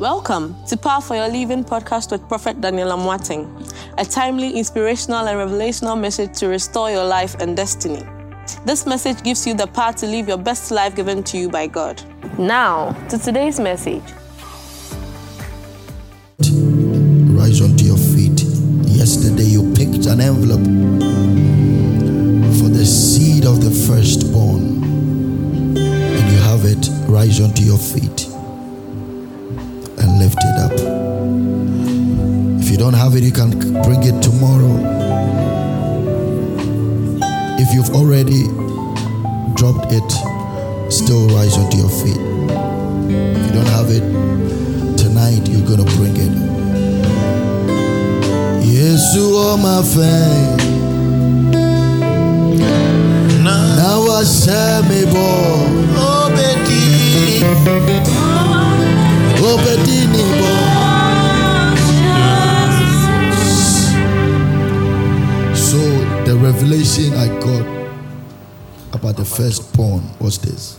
Welcome to Power for Your Living podcast with Prophet Daniel Amoateng, a timely, inspirational, and revelational message to restore your life and destiny. This message gives you the power to live your best life given to you by God. Now, to today's message. Rise onto your feet. Yesterday, you picked an envelope for the seed of the firstborn, and you have it. Rise onto your feet and lift it up. If you don't have it, you can bring it tomorrow. If you've already dropped it, still rise onto your feet. If you don't have it, tonight you're going to bring it. Yesu o my friend. Now I say me boy. Oh, Obedi. So the revelation I got about the first firstborn was this.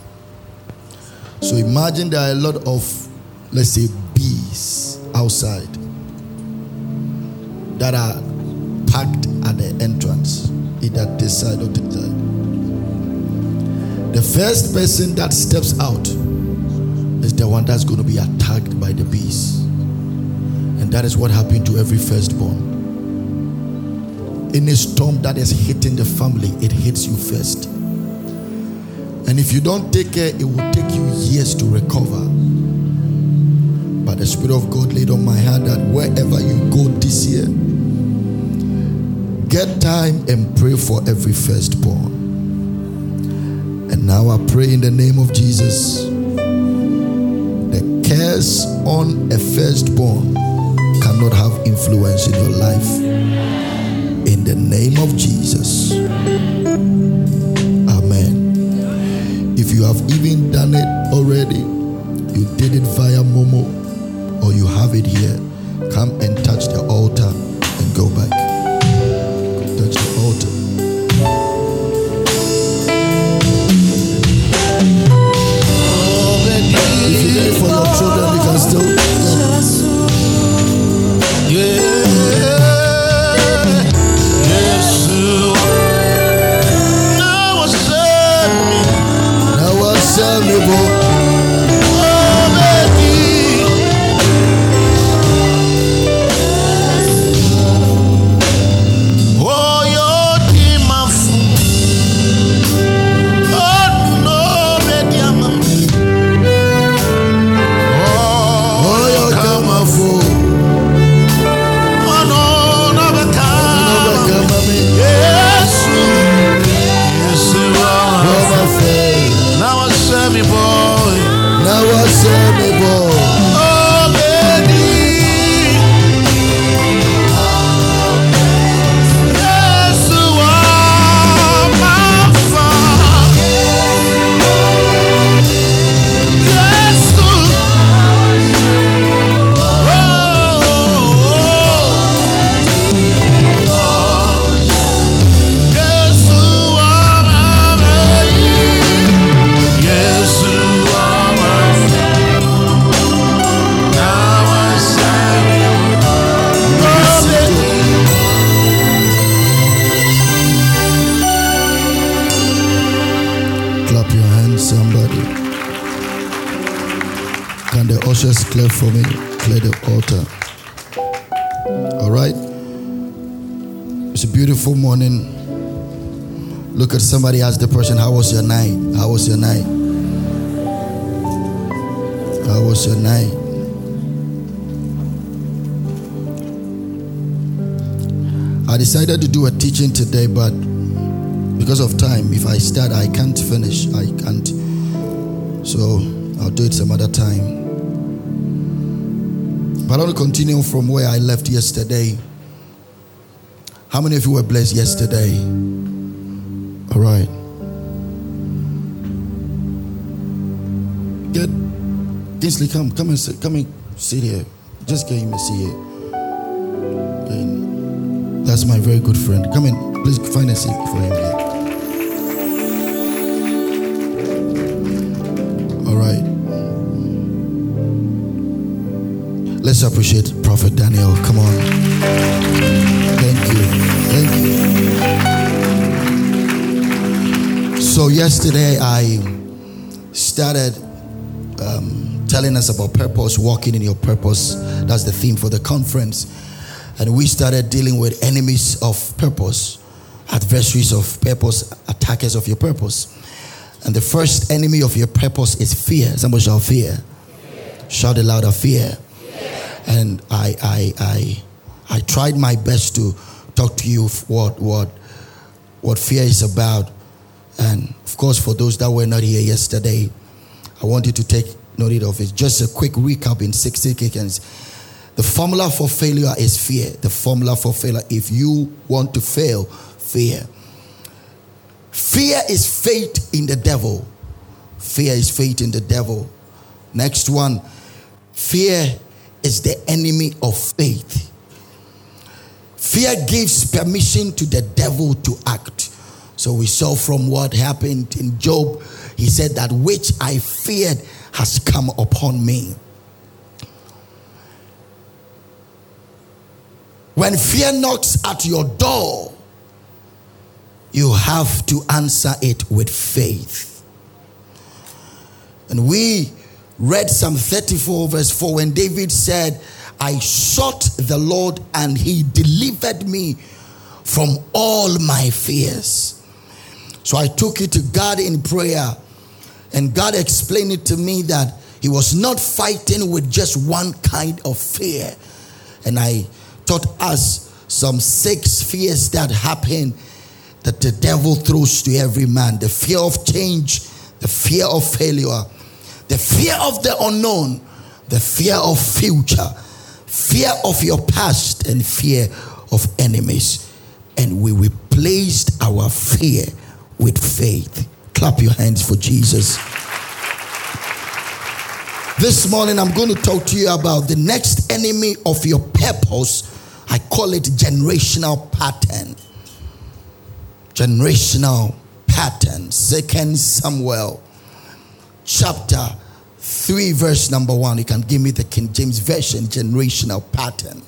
So imagine there are a lot of, let's say, bees outside that are packed at the entrance, either this side or this side. The first person that steps out is the one that's going to be attacked by the beast. And that is what happened to every firstborn. Any storm that is hitting the family, it hits you first. And if you don't take care, it will take you years to recover. But the Spirit of God laid on my heart that wherever you go this year, get time and pray for every firstborn. And now I pray in the name of Jesus. Curse on a firstborn cannot have influence in your life. In the name of Jesus. Amen. If you have even done it already, you did it via Momo, or you have it here, come and touch the altar and go back. Look at somebody, ask the person, How was your night? How was your night? How was your night? I decided to do a teaching today, but because of time, if I start, I can't finish. I can't. So I'll do it some other time. But I want to continue from where I left yesterday. How many of you were blessed yesterday? All right. Get Kingsley, come, come and sit, come and sit here. Just get him a seat here. And that's my very good friend. Come in, please find a seat for him here. All right. Let's appreciate Prophet Daniel. Come on. Thank you. Thank you. So, yesterday I started um, telling us about purpose, walking in your purpose. That's the theme for the conference. And we started dealing with enemies of purpose, adversaries of purpose, attackers of your purpose. And the first enemy of your purpose is fear. Somebody shall fear. Shout it louder, fear. And I, I, I, I tried my best to talk to you what, what, what fear is about. And of course, for those that were not here yesterday, I want you to take note of it. Just a quick recap in 60 seconds. The formula for failure is fear. The formula for failure, if you want to fail, fear. Fear is faith in the devil. Fear is faith in the devil. Next one, fear is the enemy of faith. Fear gives permission to the devil to act. So we saw from what happened in Job, he said that which I feared has come upon me. When fear knocks at your door, you have to answer it with faith. And we read Psalm 34, verse 4, when David said, I sought the Lord and he delivered me from all my fears. So I took it to God in prayer, and God explained it to me that he was not fighting with just one kind of fear. And I taught us some six fears that happen that the devil throws to every man the fear of change, the fear of failure, the fear of the unknown, the fear of future, fear of your past, and fear of enemies. And we replaced our fear with faith. Clap your hands for Jesus. This morning, I'm going to talk to you about the next enemy of your purpose. I call it generational pattern. Generational pattern. Second Samuel chapter 3, verse number 1. You can give me the King James Version generational pattern.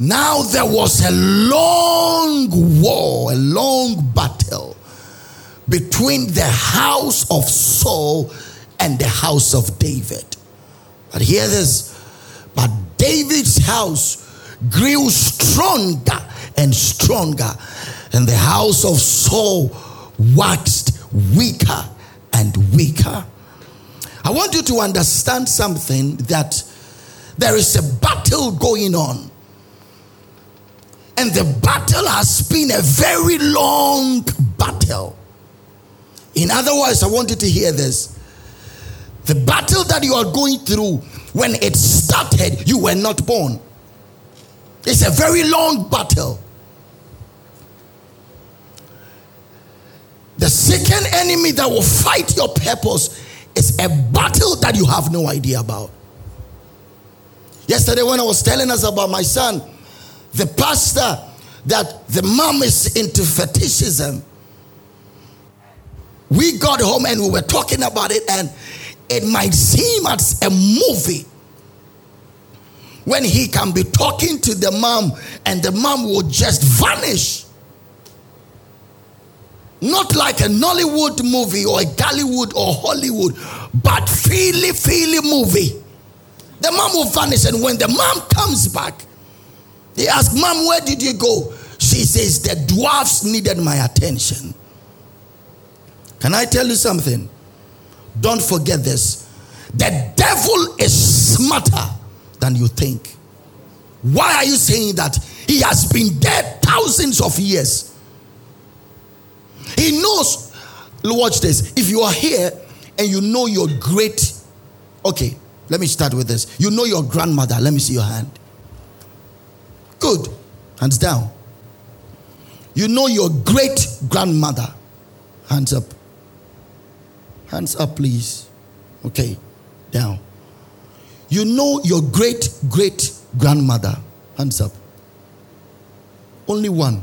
Now there was a long war, a long battle between the house of Saul and the house of David. But hear this. But David's house grew stronger and stronger, and the house of Saul waxed weaker and weaker. I want you to understand something that there is a battle going on. And the battle has been a very long battle. In other words, I want you to hear this. The battle that you are going through, when it started, you were not born. It's a very long battle. The second enemy that will fight your purpose is a battle that you have no idea about. Yesterday, when I was telling us about my son, the pastor, that the mom is into fetishism, we got home and we were talking about it, and it might seem as a movie when he can be talking to the mom and the mom will just vanish. Not like a Nollywood movie or a Gollywood or Hollywood, but feely, feely movie. The mom will vanish, and when the mom comes back, they ask, Mom, where did you go? She says, The dwarfs needed my attention. Can I tell you something? Don't forget this. The devil is smarter than you think. Why are you saying that? He has been dead thousands of years. He knows. Watch this. If you are here and you know your great, okay, let me start with this. You know your grandmother. Let me see your hand. Good. Hands down. You know your great grandmother. Hands up. Hands up, please. Okay, down. You know your great great grandmother. Hands up. Only one.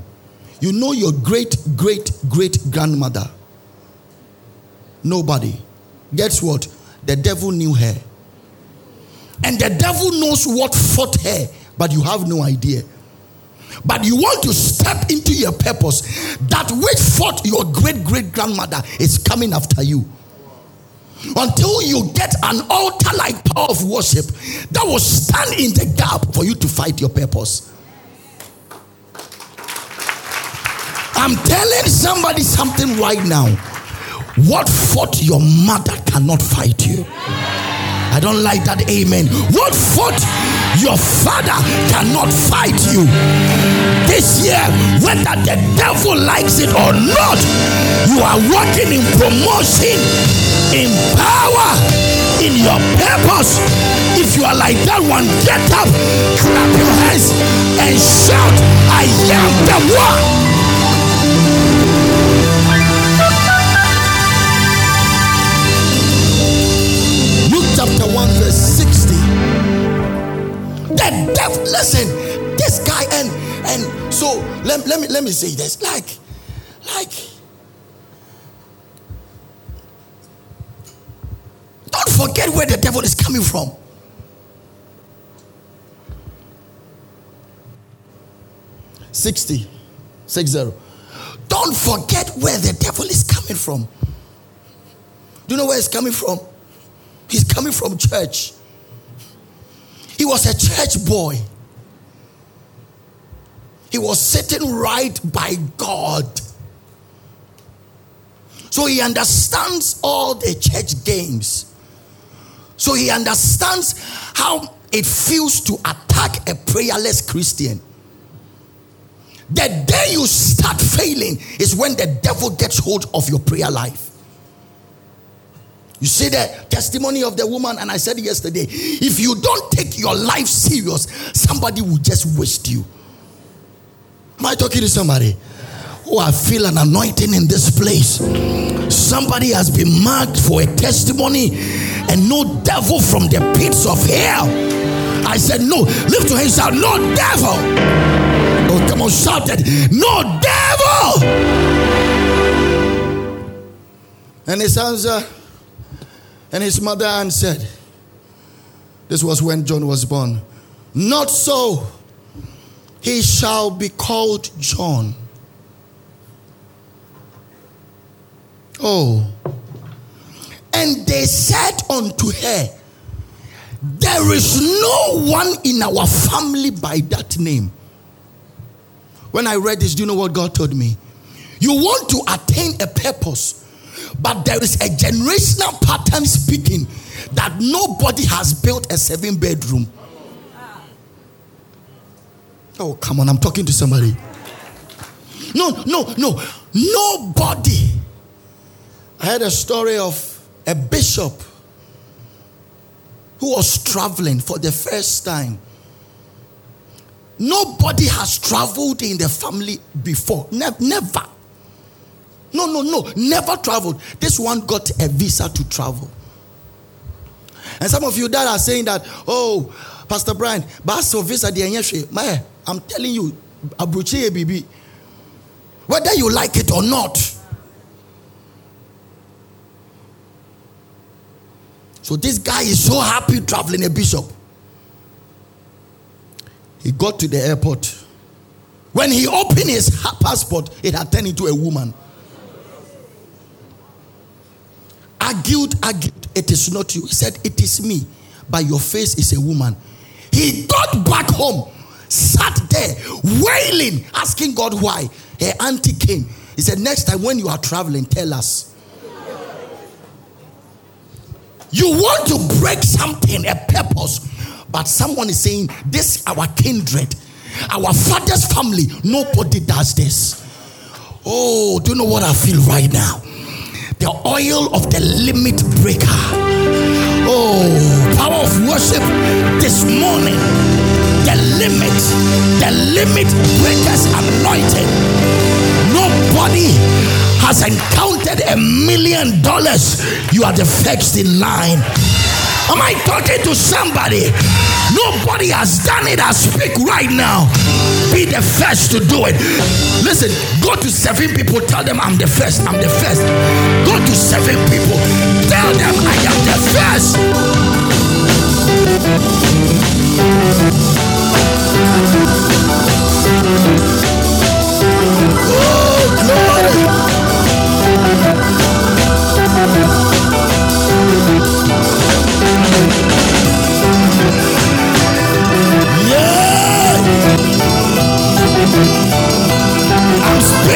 You know your great great great grandmother. Nobody. Guess what? The devil knew her. And the devil knows what fought her, but you have no idea. But you want to step into your purpose. That which fought your great great grandmother is coming after you. Until you get an altar like power of worship that will stand in the gap for you to fight your purpose. I'm telling somebody something right now. What fought your mother cannot fight you. I don't like that. Amen. What fought your father cannot fight you. This year, whether the devil likes it or not, you are working in promotion, in power, in your purpose. If you are like that one, get up, clap your hands, and shout, I am the one. Listen, this guy, and and so let, let me let me say this. Like, like, don't forget where the devil is coming from. Sixty, six zero. Don't forget where the devil is coming from. Do you know where he's coming from? He's coming from church. He was a church boy. He was sitting right by God. So he understands all the church games. So he understands how it feels to attack a prayerless Christian. The day you start failing is when the devil gets hold of your prayer life. You see the testimony of the woman, and I said yesterday if you don't take your life serious, somebody will just waste you. Am I talking to somebody? Oh, I feel an anointing in this place. Somebody has been marked for a testimony, and no devil from the pits of hell. I said, No, lift your hands out, no devil. Oh, come on, shout it, no devil. And his answer, and his mother answered, This was when John was born. Not so. He shall be called John. Oh. And they said unto her, There is no one in our family by that name. When I read this, do you know what God told me? You want to attain a purpose, but there is a generational pattern speaking that nobody has built a seven bedroom. Oh, come on, I'm talking to somebody. No, no, no. Nobody. I had a story of a bishop who was traveling for the first time. Nobody has traveled in the family before. Ne- never. No, no, no. Never traveled. This one got a visa to travel. And some of you that are saying that, oh, Pastor Brian, but so visa the I'm telling you, abruche bibi. Whether you like it or not. So this guy is so happy traveling a bishop. He got to the airport. When he opened his passport, it had turned into a woman. Argued, argued. It is not you. He said, It is me, but your face is a woman. He got back home, sat there, wailing, asking God why. Her auntie came. He said, Next time when you are traveling, tell us. You want to break something, a purpose, but someone is saying, This our kindred, our father's family. Nobody does this. Oh, do you know what I feel right now? The oil of the limit breaker. Oh, power of worship this morning. Limit, the limit breakers anointed. Nobody has encountered a million dollars. You are the first in line. Am I talking to somebody? Nobody has done it. I speak right now. Be the first to do it. Listen, go to seven people. Tell them I'm the first. I'm the first. Go to seven people. Tell them I am the first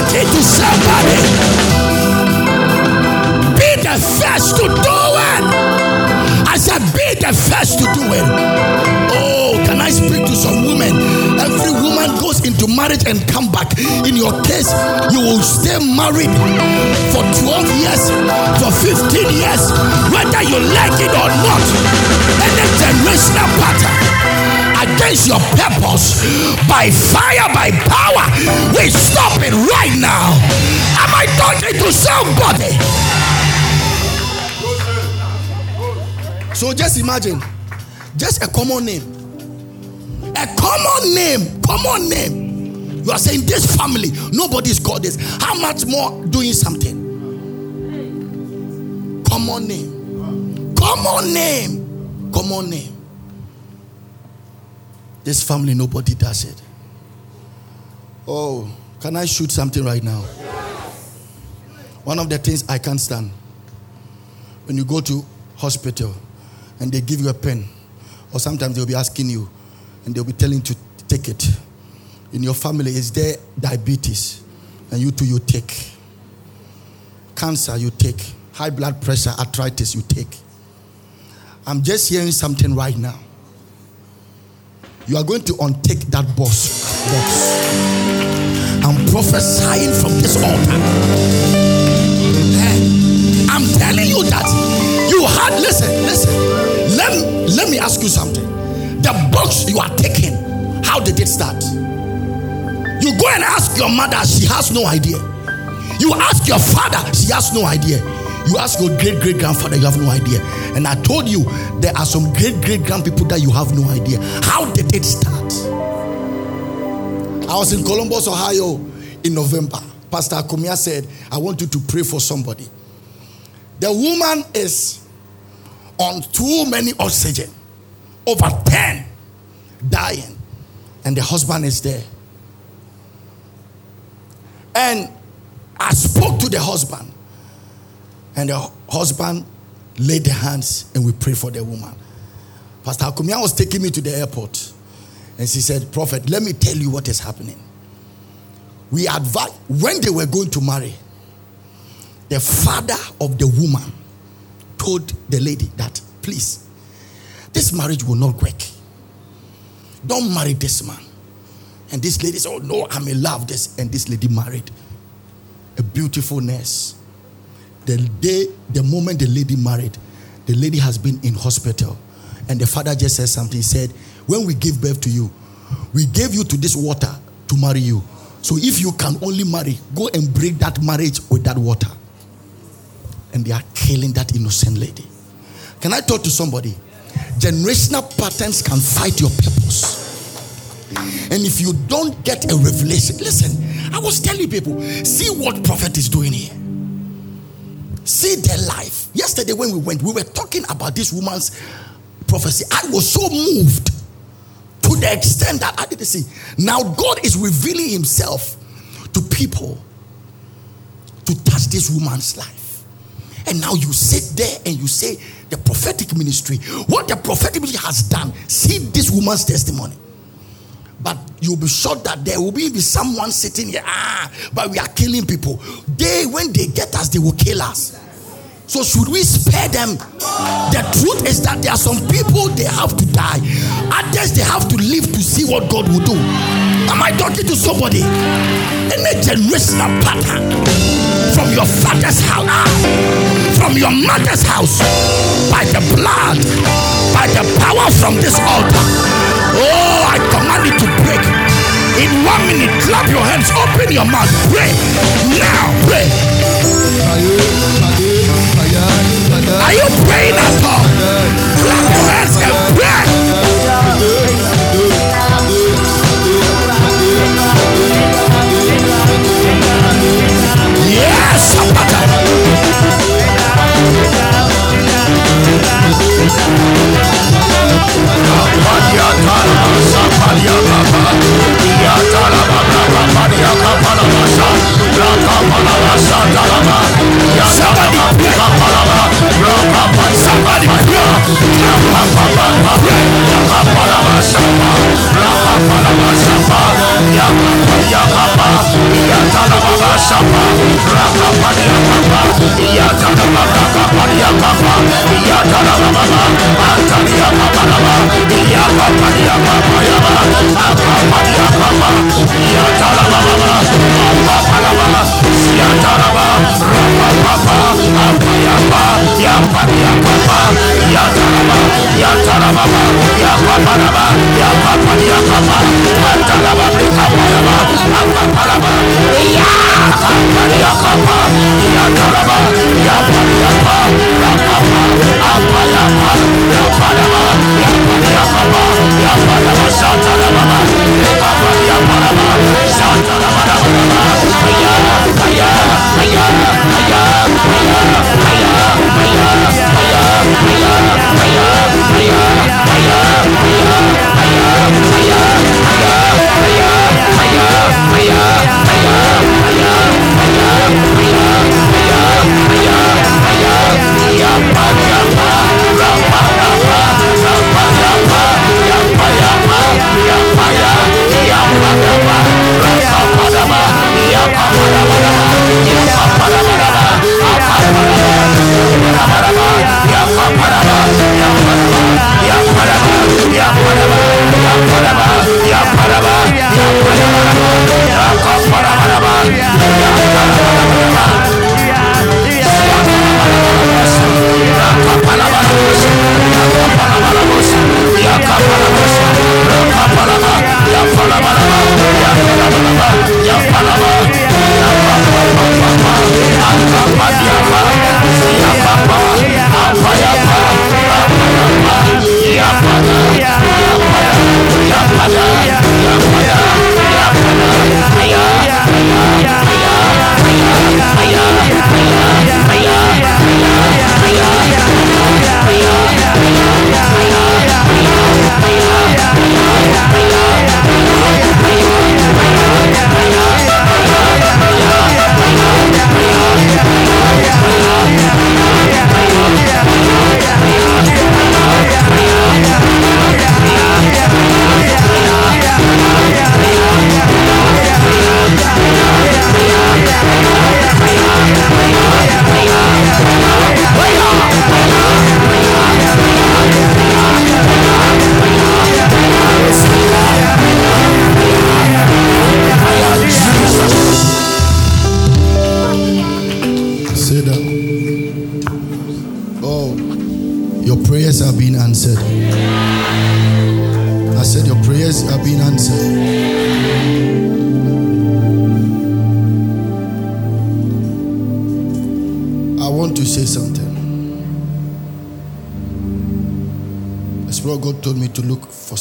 speaking to somebody. Be the first to do it. I said, be the first to do it. Oh. I speak to some women? Every woman goes into marriage and come back. In your case, you will stay married for 12 years, for 15 years, whether you like it or not. And the generational pattern against your purpose by fire, by power. We stop it right now. Am I talking to somebody? So just imagine, just a common name. A common name, common name. You are saying this family, nobody's called this. How much more doing something? Common name. Common name. Common name. This family, nobody does it. Oh, can I shoot something right now? One of the things I can't stand when you go to hospital and they give you a pen, or sometimes they'll be asking you and they'll be telling you to take it. In your family, is there diabetes? And you too, you take. Cancer, you take. High blood pressure, arthritis, you take. I'm just hearing something right now. You are going to untake that box. box. I'm prophesying from this altar. I'm telling you that you had, listen, listen. Let, let me ask you something. The box you are taking, how did it start? You go and ask your mother, she has no idea. You ask your father, she has no idea. You ask your great great grandfather, you have no idea. And I told you there are some great great grand people that you have no idea. How did it start? I was in Columbus, Ohio in November. Pastor Akumia said, I want you to pray for somebody. The woman is on too many oxygen, over 10, dying, and the husband is there. And I spoke to the husband, and the husband laid the hands and we prayed for the woman. Pastor Akumia was taking me to the airport, and she said, Prophet, let me tell you what is happening. We advised, when they were going to marry, the father of the woman told the lady that, please, this marriage will not work. Don't marry this man. And this lady said, Oh no, I'm in love. This and this lady married a beautiful nurse. The day, the moment the lady married, the lady has been in hospital. And the father just said something. He said, When we give birth to you, we gave you to this water to marry you. So if you can only marry, go and break that marriage with that water. And they are killing that innocent lady. Can I talk to somebody? Generational patterns can fight your purpose. And if you don't get a revelation, listen, I was telling people, see what prophet is doing here. See their life. Yesterday, when we went, we were talking about this woman's prophecy. I was so moved to the extent that I didn't see. Now, God is revealing Himself to people to touch this woman's life. And now you sit there and you say, the prophetic ministry, what the prophetic ministry has done, see this woman's testimony. But you'll be sure that there will be someone sitting here. Ah, but we are killing people. They, when they get us, they will kill us. So should we spare them? The truth is that there are some people they have to die. Others they have to live to see what God will do. Am I talking to somebody? Any generational pattern from your father's house, from your mother's house, by the blood, by the power from this altar. Oh, I command it to break. In one minute, clap your hands, open your mouth, pray. Now, pray. Are you praying at all? Clap your hands and pray. Yes, Yata I'm yapma yapma Yapma yapma Yapma yapma Yapma yapma Şantan yapma Yapma yapma yapma Şantan yapma yapma Hayır hayır hayır hayır hayır Yeah. Yeah.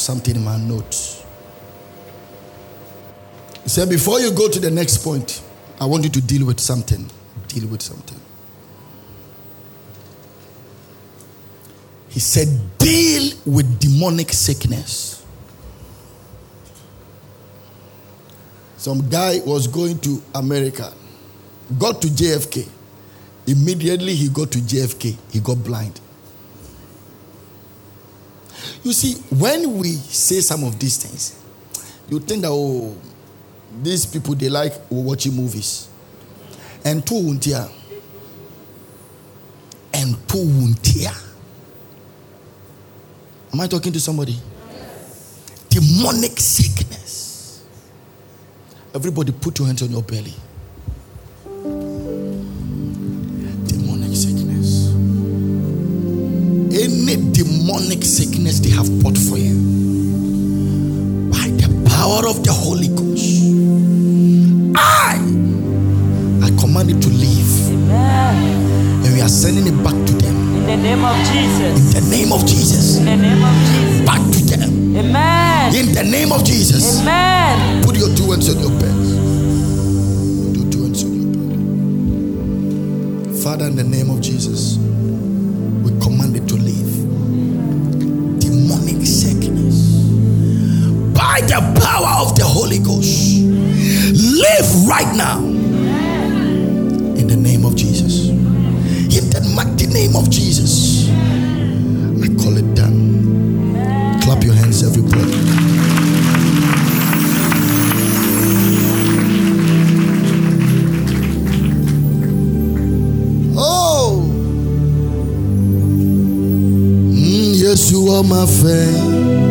Something in my notes. He said, Before you go to the next point, I want you to deal with something. Deal with something. He said, Deal with demonic sickness. Some guy was going to America, got to JFK. Immediately he got to JFK, he got blind. You see, when we say some of these things, you think that, oh, these people, they like watching movies. And two wuntia. And two wuntia. Am I talking to somebody? Demonic sickness. Everybody put your hands on your belly. Any demonic sickness they have brought for you. By the power of the Holy Ghost. I I command it to leave. Amen. And we are sending it back to them. In the name of Jesus. In the name of Jesus. In the name of Jesus. Back to them. Amen. In the name of Jesus. Amen. Put your two hands on your bed. Put your two hands on your bed. Father, in the name of Jesus, By the power of the Holy Ghost. Live right now. In the name of Jesus. In the mighty name of Jesus. I call it done. Clap your hands, everybody. Oh, mm, yes, you are my friend.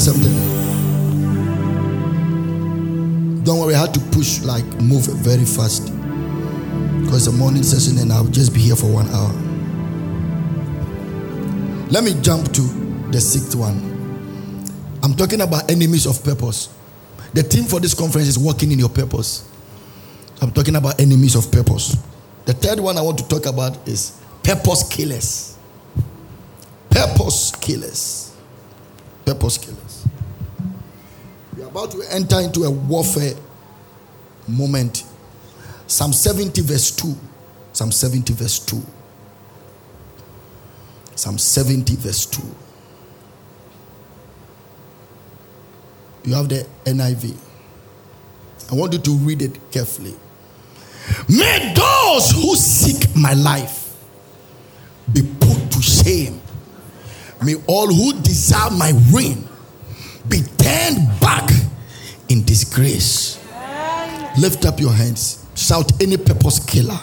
something? Don't worry, I had to push like move very fast. Because the morning session and I'll just be here for one hour. Let me jump to the sixth one. I'm talking about enemies of purpose. The theme for this conference is working in your purpose. I'm talking about enemies of purpose. The third one I want to talk about is purpose killers. Purpose killers. Purpose killers. We are about to enter into a warfare moment. Psalm 70, verse 2. Psalm 70, verse 2. Psalm 70, verse 2. You have the NIV. I want you to read it carefully. May those who seek my life be put to shame. May all who desire my ruin be turned back in disgrace. Lift up your hands. Shout any purpose killer.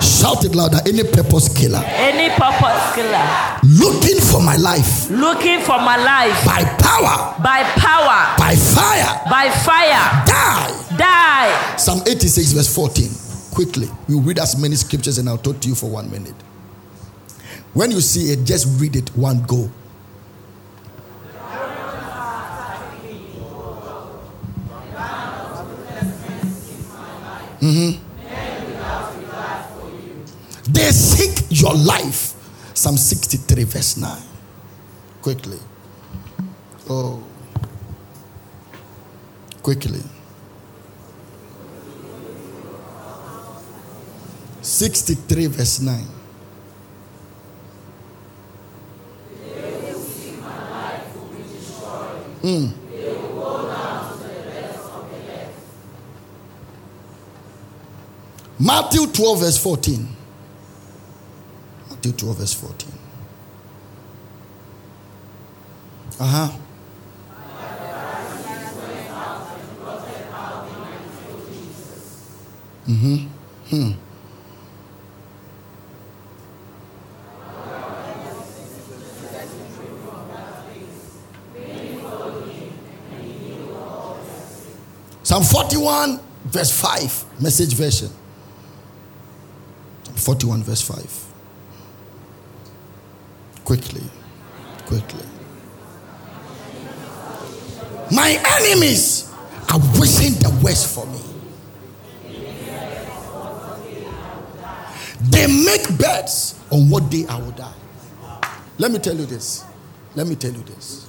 Shout it louder. Any purpose killer. Any purpose killer Looking for my life looking for my life by power, by power, by fire. by fire, Die. die. Psalm 86, verse 14. Quickly. We'll read as many scriptures and I'll talk to you for one minute. When you see it, just read it one go. Mhm. They seek your life. Psalm 63, verse 9. Quickly. Oh. Quickly. 63, verse 9. Mm. Matthew 12, verse 14. Matthew 12, verse 14. Uh huh. Mm-hmm. Hmm. Psalm 41, verse 5, message version. Psalm 41, verse 5. Quickly, quickly. My enemies are wishing the worst for me. They make bets on what day I will die. Let me tell you this. Let me tell you this.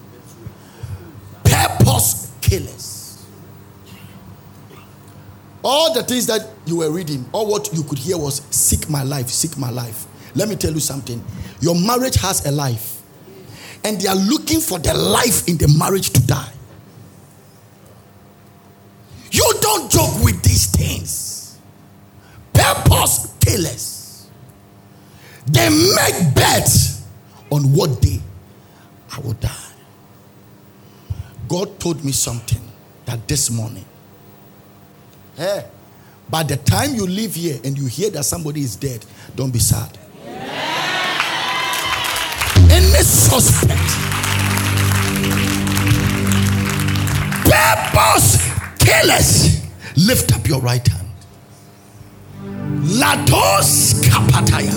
Purpose killers. All the things that you were reading, all what you could hear was seek my life, seek my life. Let me tell you something. Your marriage has a life, and they are looking for the life in the marriage to die. You don't joke with these things. Purpose killers. They make bets on what day I will die. God told me something that this morning. Eh? Hey, by the time you leave here and you hear that somebody is dead, don't be sad. Any suspect, purpose killers, lift up your right hand. Lados kapataya.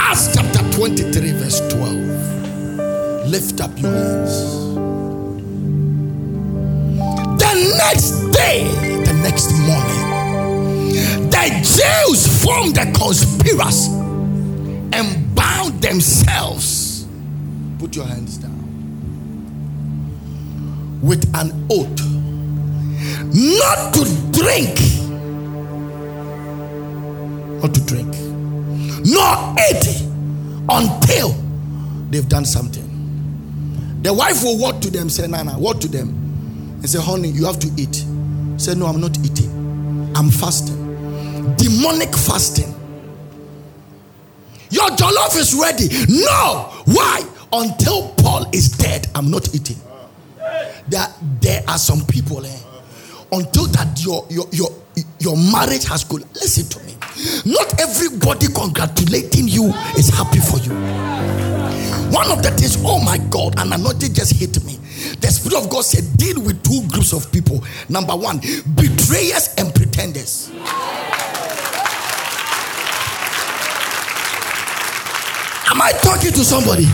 Acts chapter 23, verse 12. Lift up your hands. The next day, the next morning, the Jews formed a conspiracy and bound themselves. Put your hands down. With an oath not to drink, not to drink, nor eat until they've done something. The wife will walk to them, say, Nana, what to them? And say, honey, you have to eat. Say, no, I'm not eating. I'm fasting. Demonic fasting. Your jollof is ready. No. Why? Until Paul is dead, I'm not eating. There, there are some people eh, until that your your your your marriage has gone. Listen to me. Not everybody congratulating you is happy for you. One of the things, oh my God, an anointing just hit me. The Spirit of God said, deal with two groups of people. Number one, betrayers and pretenders. Am I talking to somebody?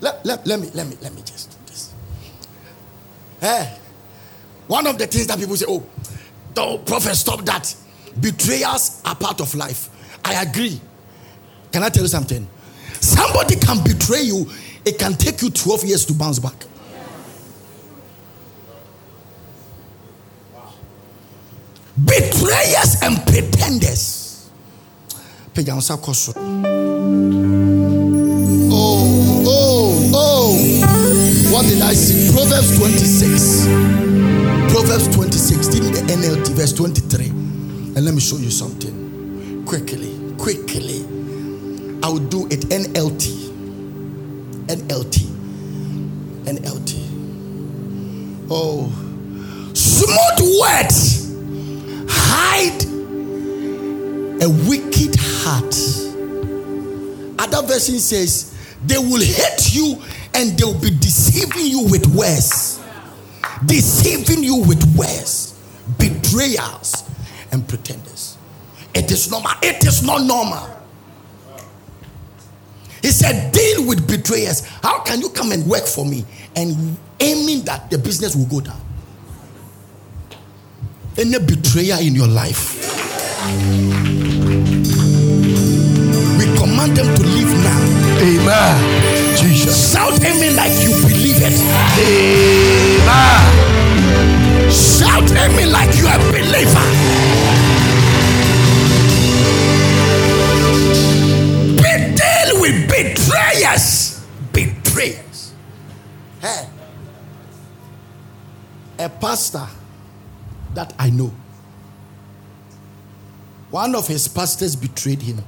Let, let, let me let me let me just do this. Hey, one of the things that people say, oh, don't prophet, stop that. Betrayals are part of life. I agree. Can I tell you something? Somebody can betray you, it can take you 12 years to bounce back. Betrayers and pretenders. Oh, oh, oh. What did I see? Proverbs 26. Proverbs 26. Give me the NLT, verse 23. And let me show you something. Quickly, quickly. I will do it NLT. NLT. NLT. Oh. Smooth words hide a wicked heart. Other version says, they will hate you and they'll be deceiving you with words. Deceiving you with words. betrayers, and pretenders. It is normal. It is not normal. He said, deal with betrayers. How can you come and work for me and aiming that the business will go down? Any betrayer in your life, we command them to leave now. Amen. Jesus. Shout amen like you believe it. Amen. Shout amen like you are a believer. A pastor that I know. One of his pastors betrayed him.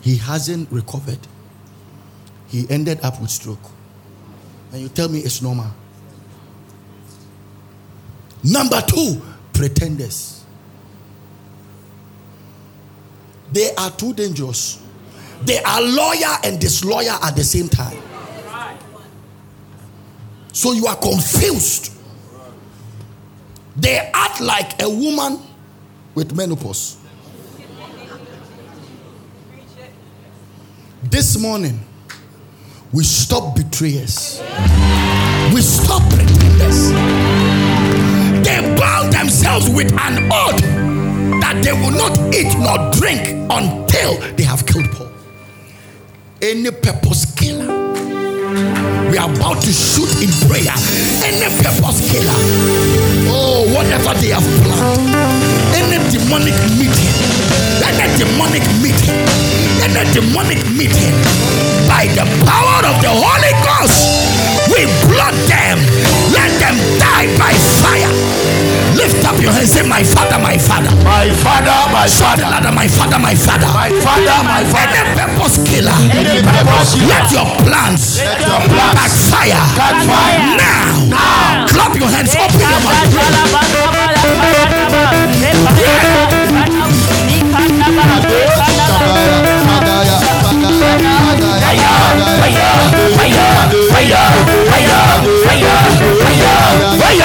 He hasn't recovered. He ended up with stroke. And you tell me it's normal. Number two, pretenders. They are too dangerous. They are lawyer and disloyal at the same time. So you are confused. They act like a woman with menopause. This morning, we stop betrayers. We stop pretenders. They bound themselves with an oath that they will not eat nor drink until they have killed Paul. Any purpose killer. We are about to shoot in prayer. Any purpose killer. Oh, whatever they have planned. Any demonic meeting. Any demonic meeting. Any demonic meeting. By the power of the Holy Ghost, we blood them. Them die by fire. Lift up your hands. Say, My Father, my Father. My father, my father, louder, my Father, my Father. my father, my father. Any purpose killer. Any purpose killer. Let your plans Let your plans backfire. catch fire. Now. Now. Clap your hands. Open your mouth. Fire!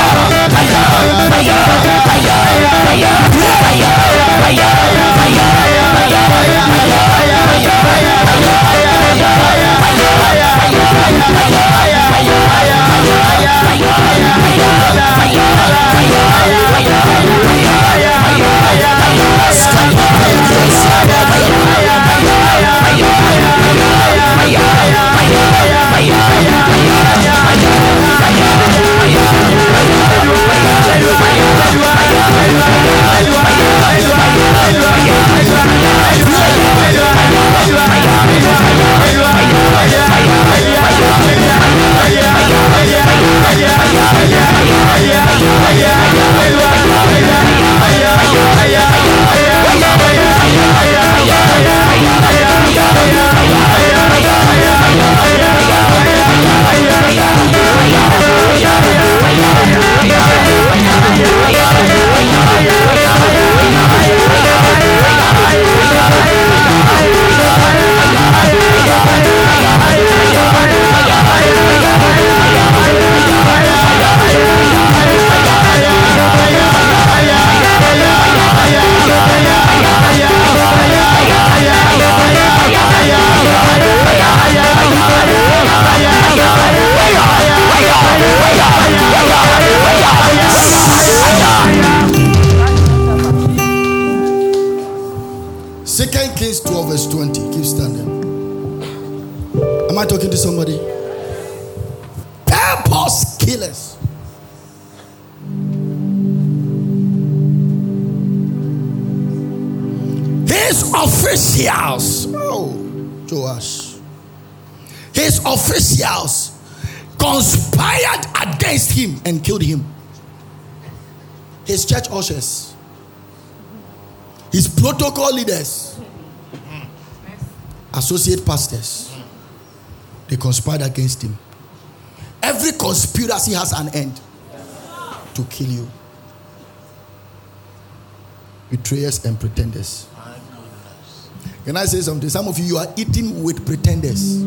Talking to somebody? Purpose killers. His officials. Oh, Joash. His officials conspired against him and killed him. His church ushers, his protocol leaders, hmm. associate pastors, they conspired against him. Every conspiracy has an end to kill you. Betrayers and pretenders. Can I say something? Some of you, you are eating with pretenders.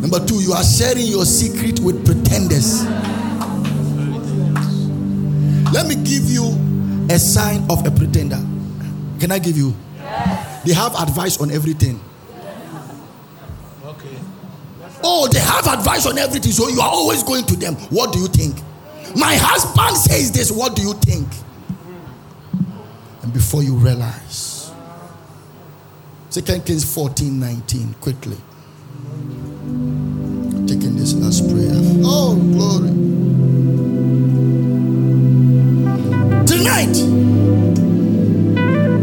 Number two, you are sharing your secret with pretenders. Let me give you a sign of a pretender. Can I give you? They have advice on everything. Oh, they have advice on everything, so you are always going to them. What do you think? My husband says this. What do you think? And before you realize, Second Kings 14 19, quickly. Taking this last prayer. Oh, glory. Tonight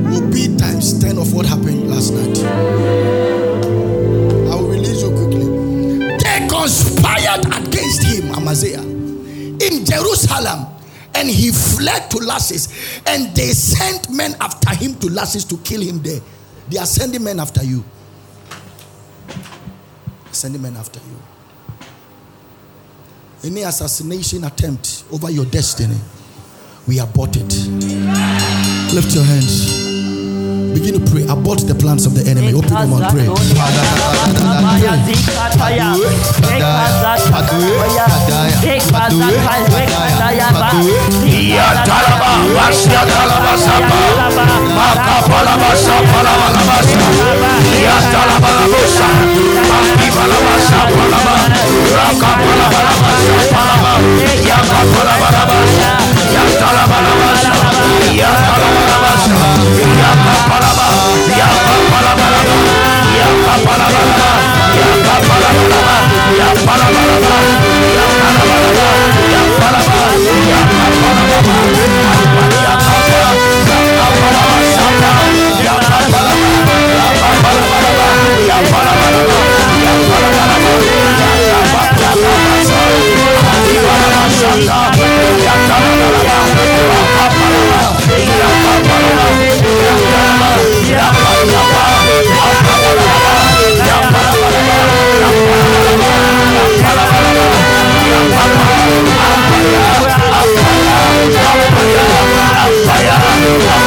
will be times 10 of what happened last night. Conspired against him, Amaziah, in Jerusalem, and he fled to Lachish, and they sent men after him to Lachish to kill him there. They are sending men after you. Sending men after you. Any assassination attempt over your destiny, we abort it. Lift your hands. Begin to pray. Abort the plans of the enemy. Open them mouth. Pray. Yatalaba, Yapa fire.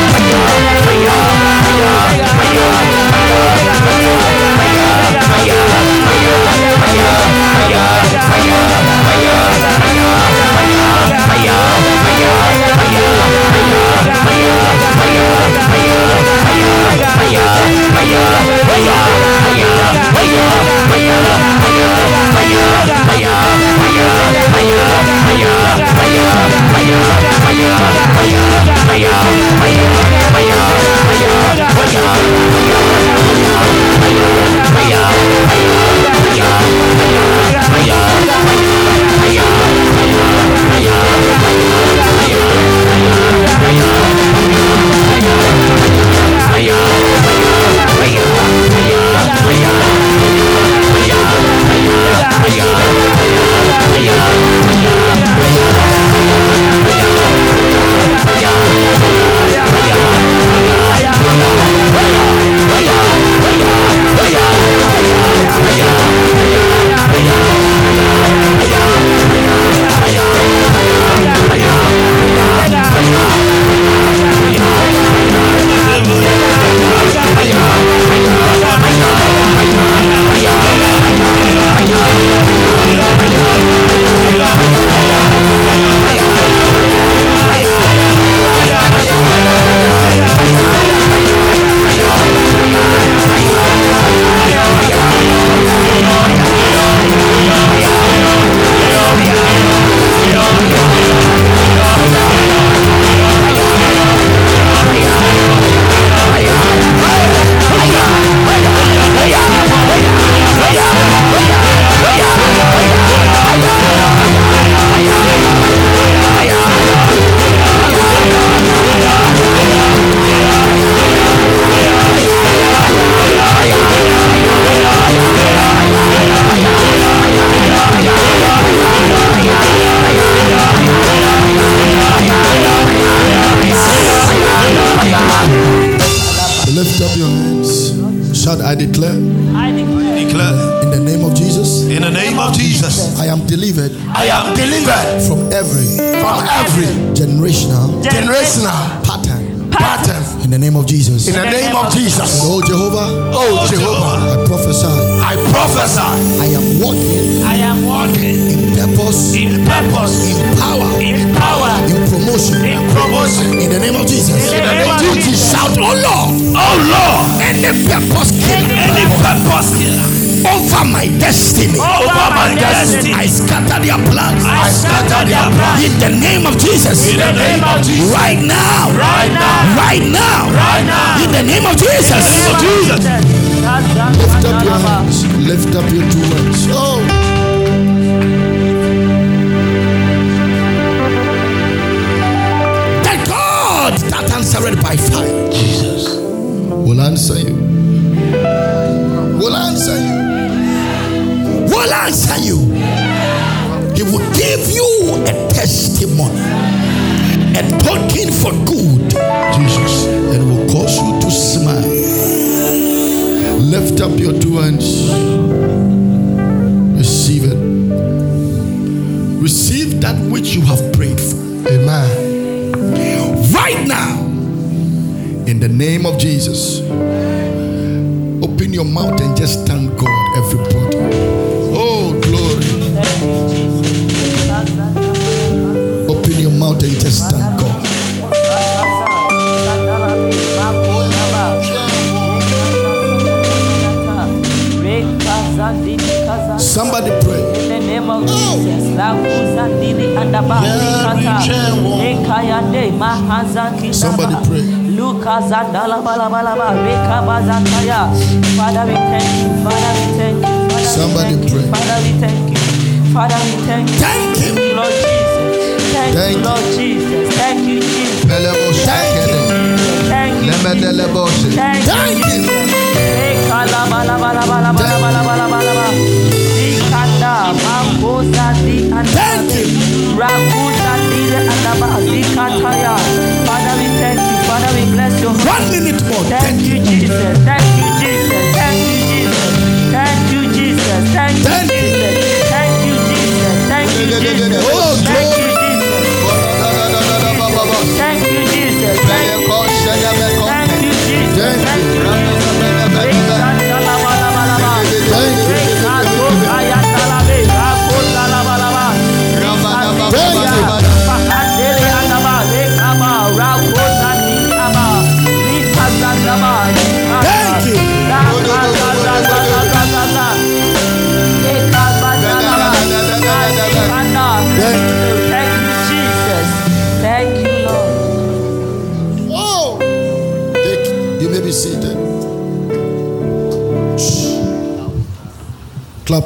ayuda, ayuda, ayuda, ayuda, ayuda, ayuda,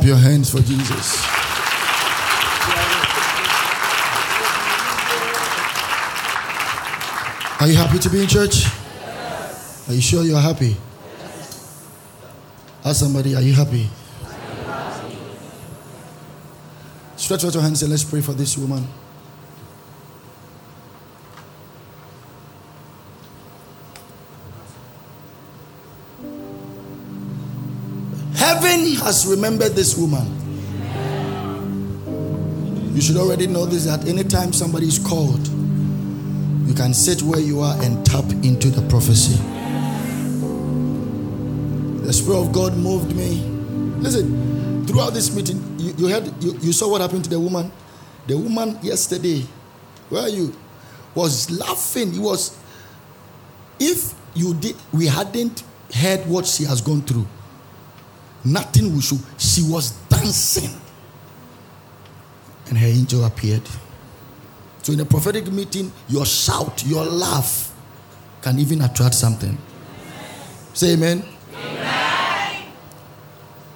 your hands for Jesus. Are you happy to be in church? Yes. Are you sure you're happy? Yes. Ask somebody, are you happy? happy. Stretch out your hands and let's pray for this woman. has remembered this woman. You should already know this that anytime somebody is called, you can sit where you are and tap into the prophecy. The Spirit of God moved me. Listen, throughout this meeting, you, you heard, you, you saw what happened to the woman. The woman yesterday, where are you? Was laughing. It was, if you did, we hadn't heard what she has gone through Nothing will show. She was dancing. And her angel appeared. So, in a prophetic meeting, your shout, your laugh can even attract something. Amen. Say amen. amen.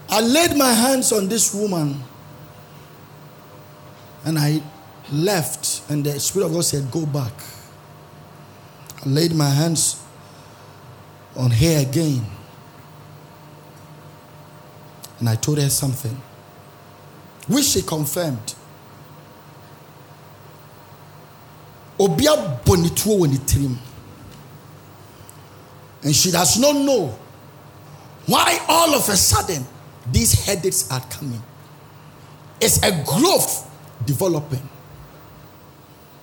I laid my hands on this woman and I left, and the Spirit of God said, Go back. I laid my hands on her again and I told her something, which she confirmed. Obia bonitwo when And she does not know why all of a sudden these headaches are coming. It's a growth developing.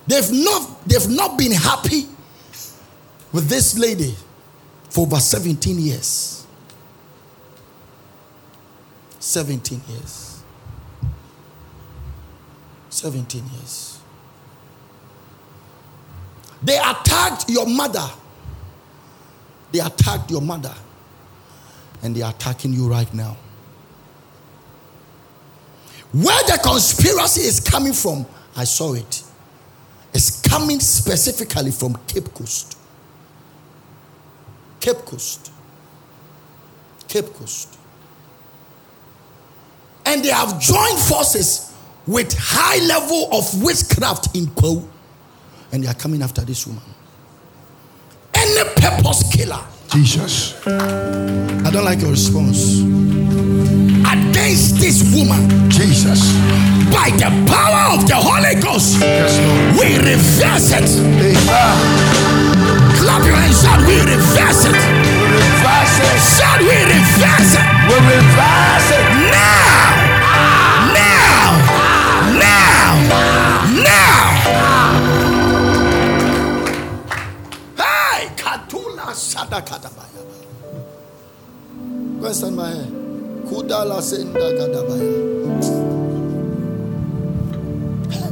They've not, they've not been happy with this lady for over 17 years. 17 years. 17 years. They attacked your mother. They attacked your mother. And they are attacking you right now. Where the conspiracy is coming from, I saw it. It's coming specifically from Cape Coast. Cape Coast. Cape Coast. And they have joined forces with high level of witchcraft in Kwahu. And they are coming after this woman. Any purpose killer. Jesus. I don't like your response. Against this woman. Jesus. By the power of the Holy Ghost. Yes. We reverse it. Amen. Clap your hands, shout, we reverse it. We reverse it. Shout, we reverse it. We reverse it. Now! Senda Kadabaya.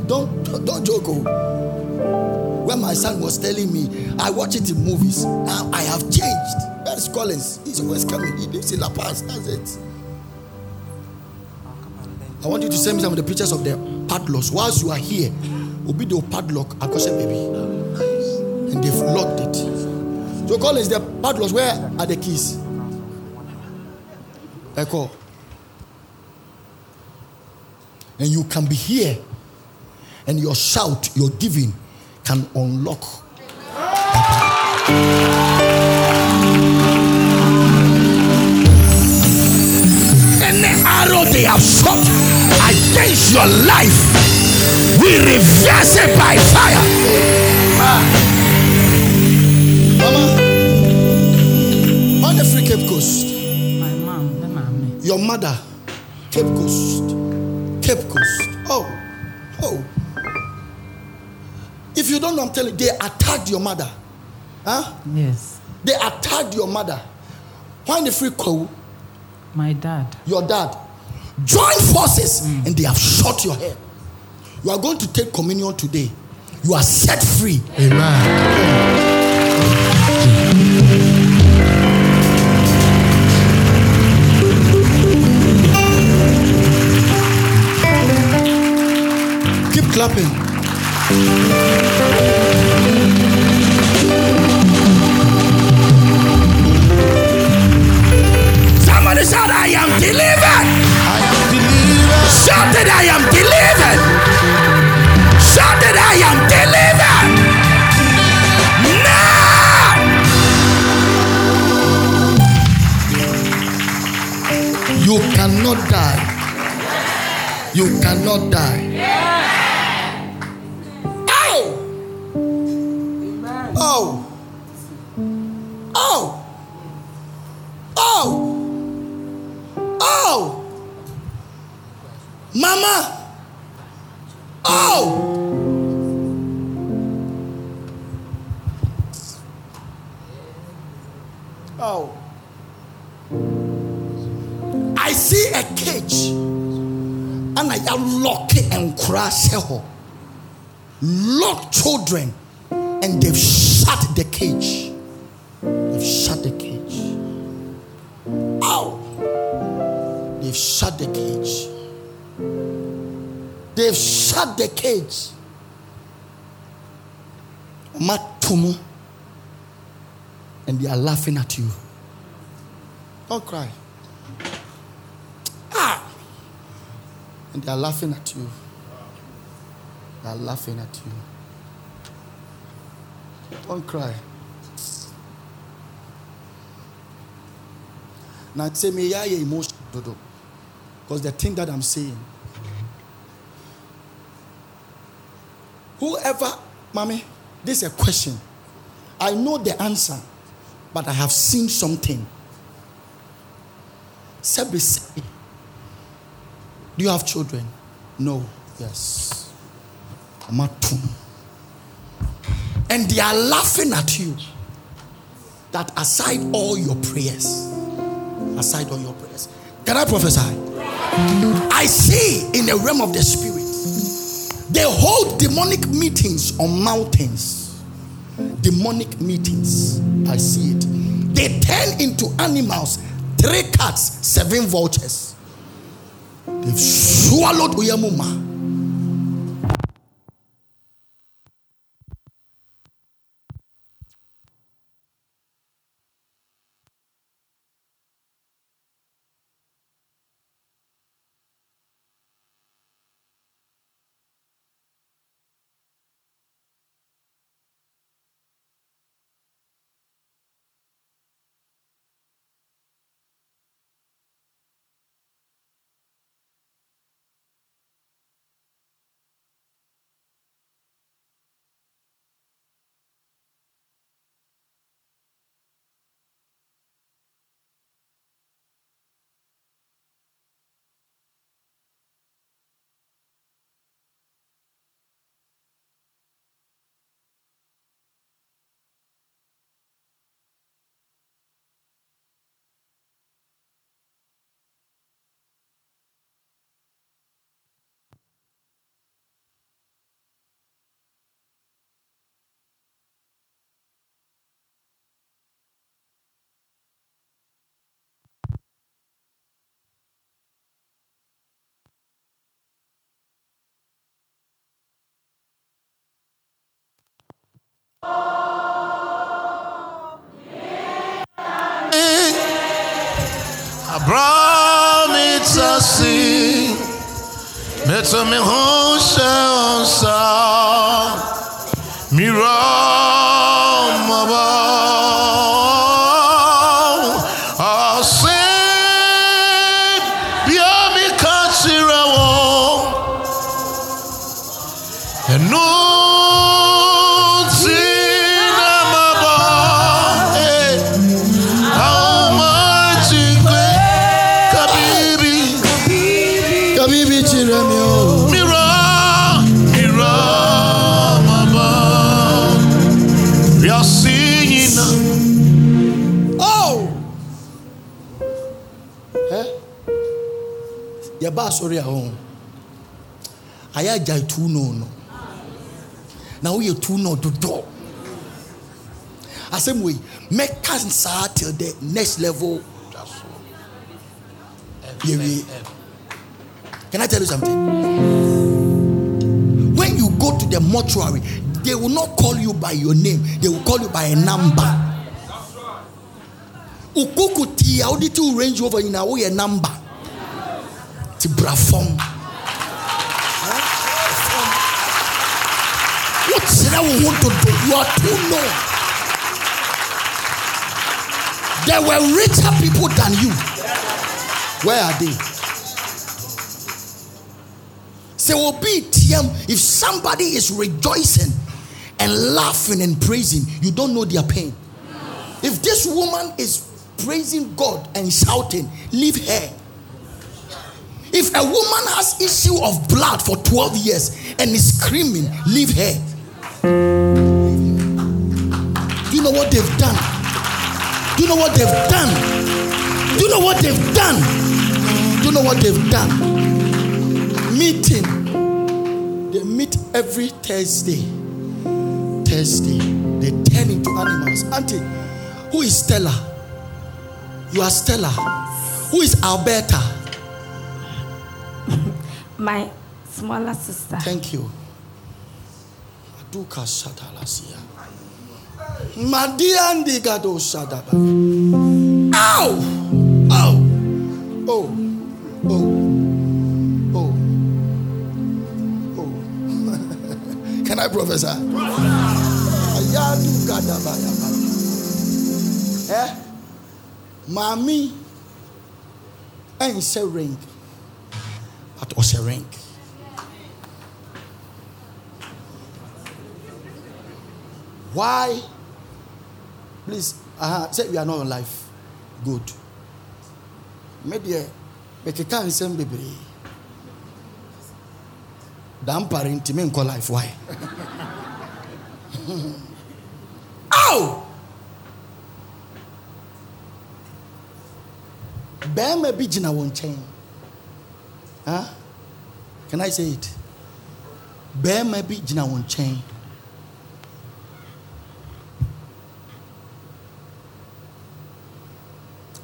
Don't, don't joke. oh. When my son was telling me, I watch it in movies. Now I have changed. That's Collins. He's always coming. He lives in La Paz. That's it. I want you to send me some of the pictures of the padlocks. Whilst you are here, will be the padlock Akosha baby. And they've locked it. So call is the padlocks, where are the keys? Echo. And you can be here and your shout, your giving can unlock. Any arrow they have shot against your life, we reverse it by fire. Mama, on the free Cape Coast, My mom, my mom. your mother, Cape Coast, Cape Coast. Oh, oh. If you don't know, I'm telling you, they attacked your mother. Huh? Yes. They attacked your mother. Why in the free call? My dad. Your dad. Join forces mm. and they have shot your head. You are going to take communion today. You are set free. Amen. Keep clapping. Somebody shout, I am delivered. I am delivered. Shout that I am delivered. You cannot die. You cannot die. Oh! Oh! Oh! Oh! Oh! Mama! And crash her. Lock children and they've shut the cage. They've shut the cage. Ow! They've shut the cage. They've shut the cage. Matumu. And they are laughing at you. Don't cry. Ah! And they are laughing at you. Are laughing at you. Don't cry. Now say me yeah emotion dodo. Because the thing that I'm saying. Whoever, mommy, this is a question. I know the answer. but I have seen something. Do you have children? No. Yes. And they are laughing at you. That aside all your prayers, aside all your prayers, can I prophesy? I see in the realm of the spirit, they hold demonic meetings on mountains. Demonic meetings. I see it. They turn into animals three cats, seven vultures. They've swallowed Uyamuma. Abramitasi Metame Hosha Onsa asɔre a hɔ ayɛ agyae tu no no na woyɛ tu no dodɔ asɛm wei mɛka saa till the next level. Yɛwie can i tell you something? When you go to the mortuary they will not call you by your name. They will call you by a number. Ukuku tii a wode ti range over nyinaa woyɛ number ti bra fam wokyerɛ wo ho dodo you are too known. There were richer people than you. Where are they? Sɛ obi tiam if somebody is rejoicing and laughing and praising you don't know their pain. If this woman is praising God and shouting, leave her. If a woman has issue of blood for 12 years and is screaming, leave her. Do you know what they've done? Do you know what they've done? Do you know what they've done? Do you know what they've done? Meeting. They meet every Thursday. Thursday. They turn into animals. Auntie, who is Stella? You are Stella. Who is Alberta? My smaller sister. Thank you. Ow! Ow! Oh! Oh! Oh! Oh! Can I prophesy? Ayadu Gadabayaba. Eh? Mami ɛnhyɛ ring but ɔhyɛ why? Please aha say we are not on life. Good. Eh, me deɛ mekeka nsɛm bebree dampare nti menkɔ life why? Ow! bɛrima bi gyina wɔn nkyɛn huh? can i say it? Bɛrima bi gyina wɔn nkyɛn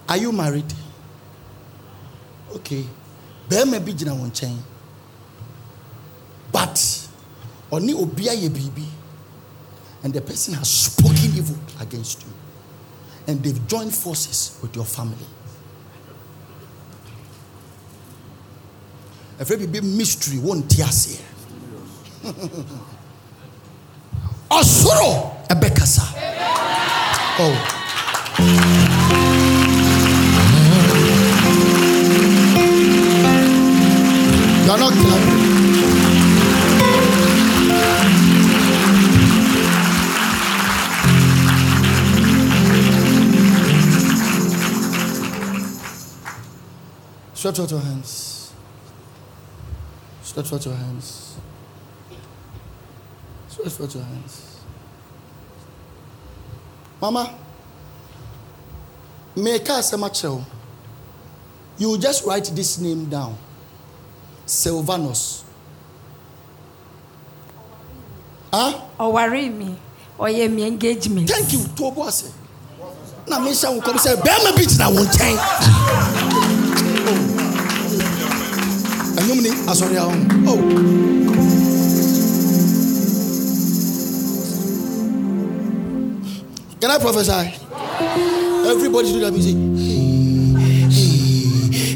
are you married? Okay. Bɛrima bi gyina wɔn nkyɛn but ɔne obi ayɛ biribi and the person has spoken evil against you and they've joined forces with your family ɛfrɛ biribi mystery wonte aseɛ ɔsoro ɛbɛkasa oh. You are not clapping. Stretch out your hands. Stretch out your hands. Stretch out your hands. Mama, make us a macho. You just write this name down. Silvanus. Huh? ɔware mi ɔyɛ mi engagement. Thank you, Tobo ase. Na me sha wo kom say bɛrima bi gyina wo nkyɛn. Ɛnum ni asɔre ahom. Oh. Can I prophesy? Everybody do that music. Hey,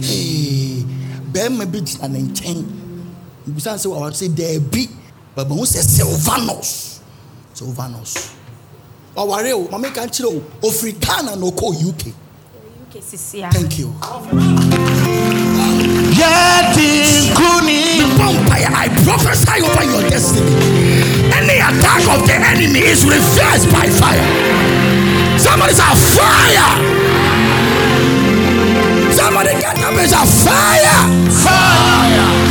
hey, bɛrima bi gyina ne nkyɛn. Bisa sɛ wa sɛ dɛɛbi. Bɛbɛ ho sɛ Silvanus. Silvanus. ɔware o maame ka nkyerɛ o ofiri ghana na ɔkɔ uk uk sisi a. thank you. Yeti kuni. vampire i prophesy over your destiny. Any attack of the enemy is reversed by fire. Somebody say fire. Somebody get up and say fire. Fire.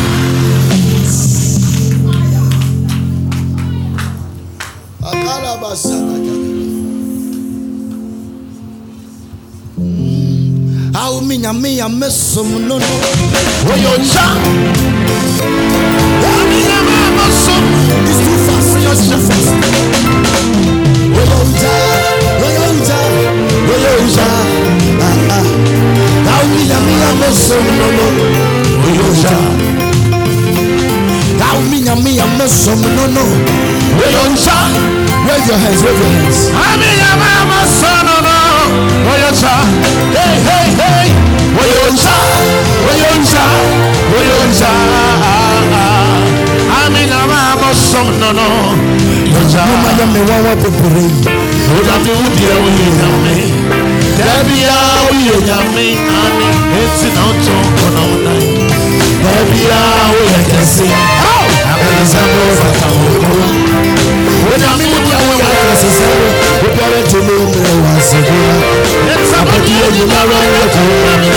Awo mi nyame ya mɛsom no no Oyoja. Yami yama maso. It's too fast. It's too fast. Oyoja, oyoja, oyoja. Ah, ah. Now me ya me ya me so no no. Oyoja. Now me ya me ya me so no no. Raise your hands, raise your hands. Ami maso no no. Oyoja. Hey hey hey. Oyoja. Oyoja. Oyoja. Ami yama maso no no. Oyoja. Mama ya me wawa pepere. Oda mi wudi ewu ye nyame. Dabi ya uye nyame ani. Eti na oto kono unai. Dabi ya uye kesi. Abeza mo fata moko. Oda mi wudi ewu ye Sisi mre wa sekura. Eti abadi ye nyumara ye ko mami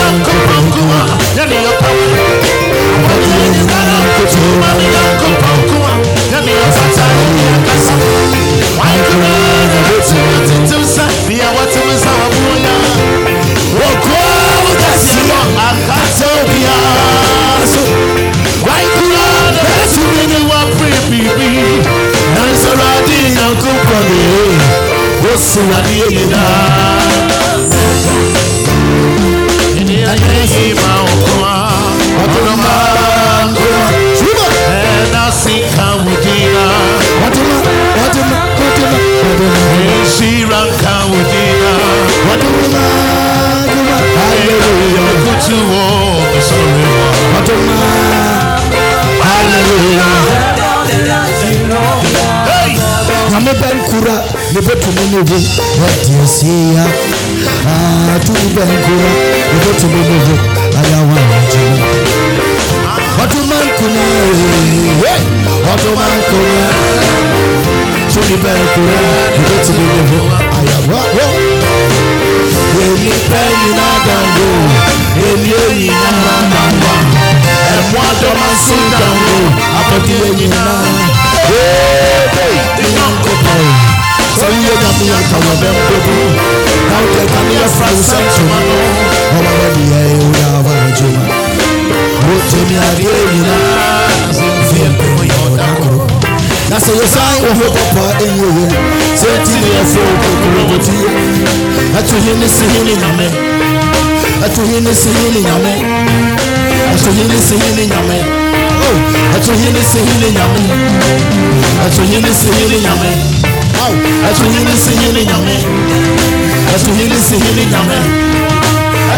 na nkopa nkuma. Yeni yo pawa. Abadi ye nyumara nkoto mami na nkopa nkuma. Yeni yo fata ye kasa. Wankura na wetu wetu sa. Biya watu msa wa amebankura nebɛtumi no bi wade seya atumi bankura nebɛtumi no bi ayawagyina ɔdomankuna ɔdomankuna tumi bankura nebɛtumi no bi ayawawo enipa nyinaa dango. Enie nyinaa dango. Ɛmo adɔma so dango. abɔdeɛ nyinaa Sẹ́yìn yẹn nyàmú yẹn kàwé bẹ́ẹ̀ mbẹ́bí. Náà yẹ ká ní ẹ̀fà ìsẹ̀ tuma nù. Ọba bẹ́ẹ̀ ni yẹ ewu yà wà lọ́jọ́ yìí. Mo jẹ mi adé yìnyínná. Fi ẹ̀bẹ̀ mi yọ ọ̀dà kúrò. Na sɛ wosa woho papa ɛyie yɛ sɛ nti ne yɛfrɛ wo kokurobɔti atohe ne sehe ne nyame atohe ne sehe ne nyame atohe ne sehe ne nyame Oh, ɛto he ne se he ne nyame ɛto he ne se he ne nyame Au, ɛto he ne se he ne nyame ɛto he ne se he ne nyame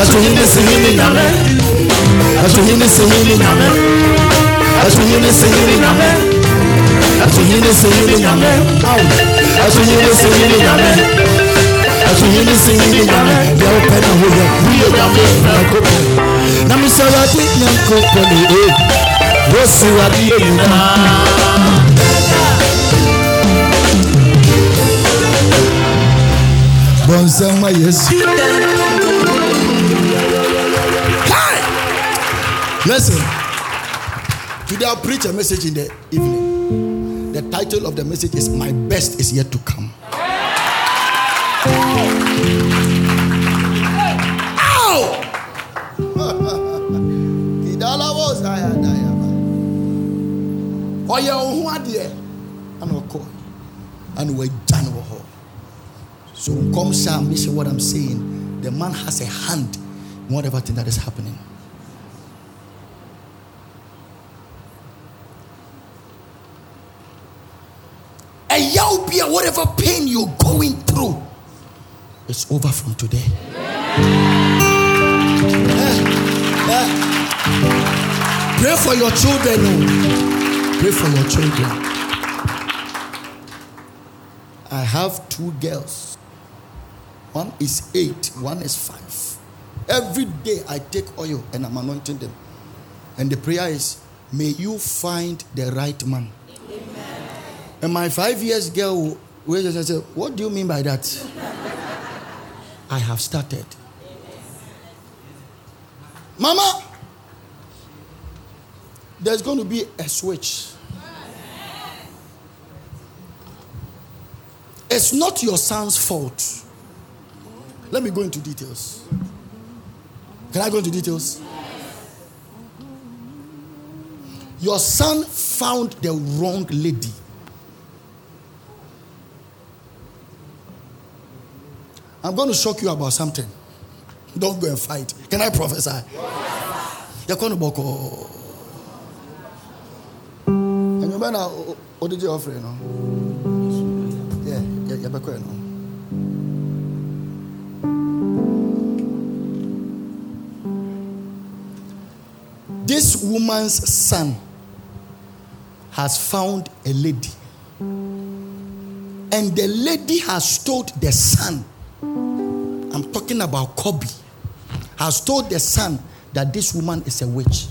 ɛto he ne se he ne nyame ɛto he ne se he ne nyame ɛto he ne se he ne nyame Asuhini sihini nyame Asuhini sihini nyame Asuhini sihini nyame Deɛ wopɛ na woyɛ woyɛ nyame nyankopɔn Na mesɛ Awurade nyankopɔn ne Listen Today I'll preach a message in the evening. The title of the message is My Best is Yet to Come. Ow! I I ɔyɛ wo ho adeɛ ana ɔkɔ ana wagya no wɔ hɔ so nkɔmhyɛ a mehyɛ what i'm saying. The man has a hand in whatever thing that is happening. Ɛyaw bia whatever pain you're going through is over from today. Yeah. Yeah. pray for your children oh. Pray for your children. I have two girls. One is eight, one is five. Every day I take oil and I'm anointing them. And the prayer is, may you find the right man. And my five years girl, where I said, What do you mean by that? I have started. Mama, there's going to be a switch. It's not your son's fault. Let me go into details. Can I go into details? Your son found the wrong lady. I'm going to shock you about something. Don't go and fight. Can I prophesy? You're going to You know? Yeah, yeah, yeah, beko, you know. This woman's son has found a lady, and the lady has told the son I'm talking about Kobe, has told the son that this woman is a witch.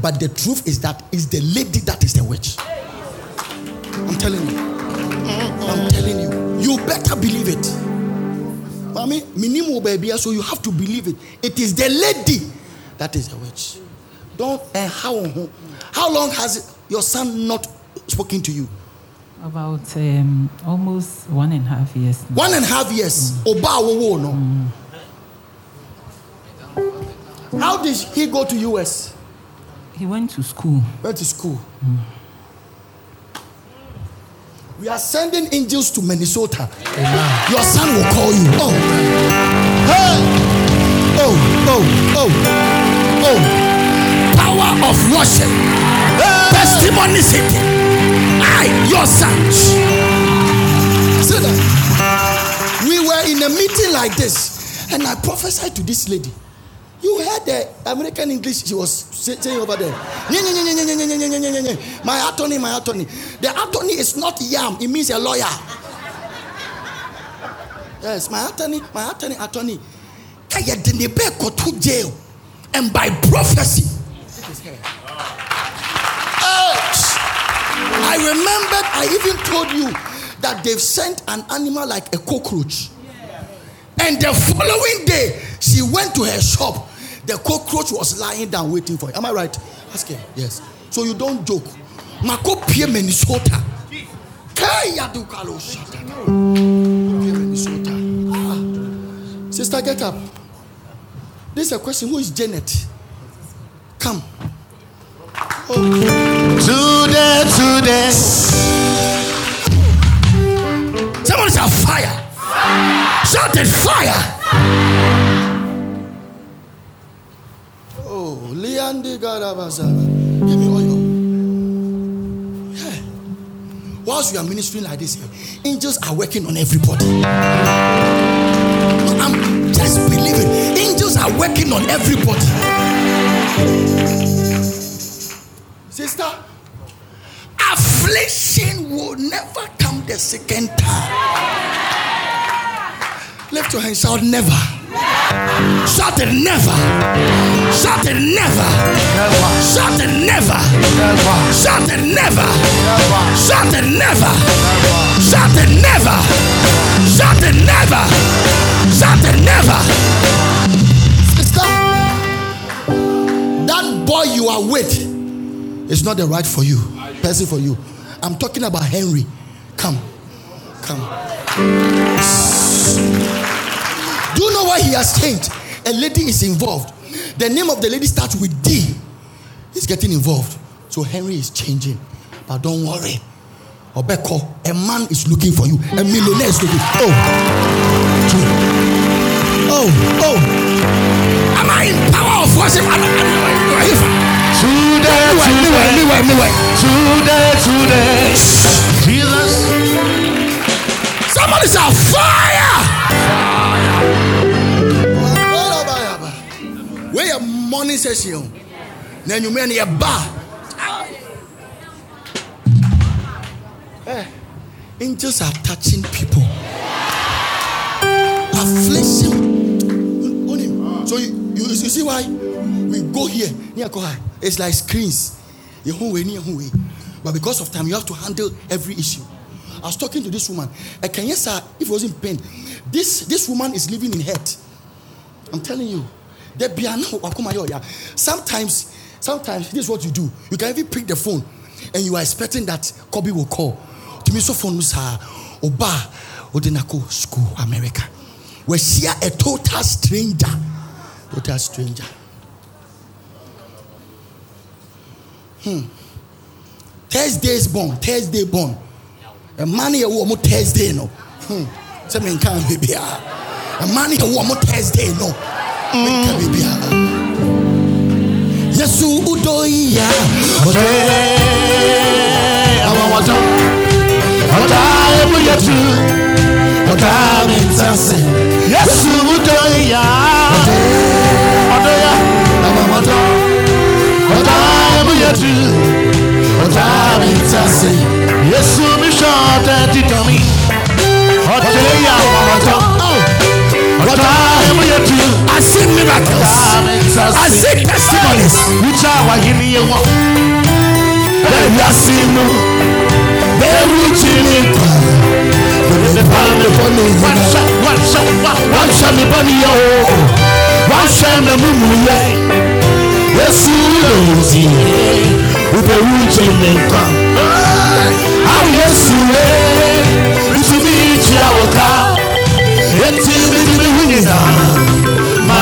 But the truth is that it's the lady that is the witch. I'm telling you. I'm telling you. You better believe it. Mommy, minimum baby, so you have to believe it. It is the lady that is the witch. Don't and how how long has your son not spoken to you? About um, almost one and a half years. now. One and a half years. Mm. Oba wo no. Mm. How did he go to US? He went to school. Went to school. Mm. We are sending angels to Minnesota. Your son will call you. Oh. Hey. Oh, oh, oh. Oh. Power of worship. Testimony city. I, your son. See that? We were in a meeting like this, and I prophesied to this lady. You heard the American English she was saying over there. my attorney, my attorney. The attorney is not yam, it means a lawyer. Yes, my attorney, my attorney, attorney. go to jail and by prophecy. I remembered, I even told you that they've sent an animal like a cockroach. And the following day, she went to her shop the cockroach was lying down waiting for you. Am I right? Ask him. Yes. So you don't joke. Mako pie Minnesota. Kaya du kalo shata. Pie Minnesota. Ah. Sister, get up. This is a question. Who is Janet? Come. Today, today. Someone say fire. Shout it fire. Oh, Give me oil. Yeah. Whilst you are ministering like this, eh, angels are working on everybody. I'm just believing. Angels are working on everybody. Sister, affliction will never come the second time. Lift your hand, shout never. Shout it never. Shout it never. Shout it never. Shout it never. Shout it never. Shout it never. Shout it never. Shout it never. Sister, that boy you are with is not the right for you, person for you. I'm talking about Henry. Come, come. Do you know why he has changed? A lady is involved. The name of the lady starts with D. He's getting involved. So Henry is changing. But don't worry. Obeko, a man is looking for you. A millionaire is looking. Oh. Oh, oh. Am I in power of worship? Am I- am I- am I- Today, your morning session? Then you mean your bar. Eh, Angels are touching people. Affliction. On him. So you, you, you see why we go here. It's like screens. But because of time, you have to handle every issue. I was talking to this woman. I can yes, sir, if it wasn't pain. This this woman is living in hurt. I'm telling you. Be Sometimes, sometimes this is what you do. You can even pick the phone and you are expecting that Kobe will call. To me, so phone was Oba Odinako School America. We see a total stranger. Total stranger. Hmm. Thursday is born. Thursday born. A man here who Thursday no. Hmm. Say me can baby. A man here who Thursday no. Yesu udoya Ote Awa wata. Ota ebu yetu. Ota mintase Yesu udoya Ote Odoya Awa wata. Ota ebu yetu. Ota mintase Yesu mishote titomi Ote ya wata. I've seen miracles. I've testimonies. Which are why you need wọ́n ṣe mi.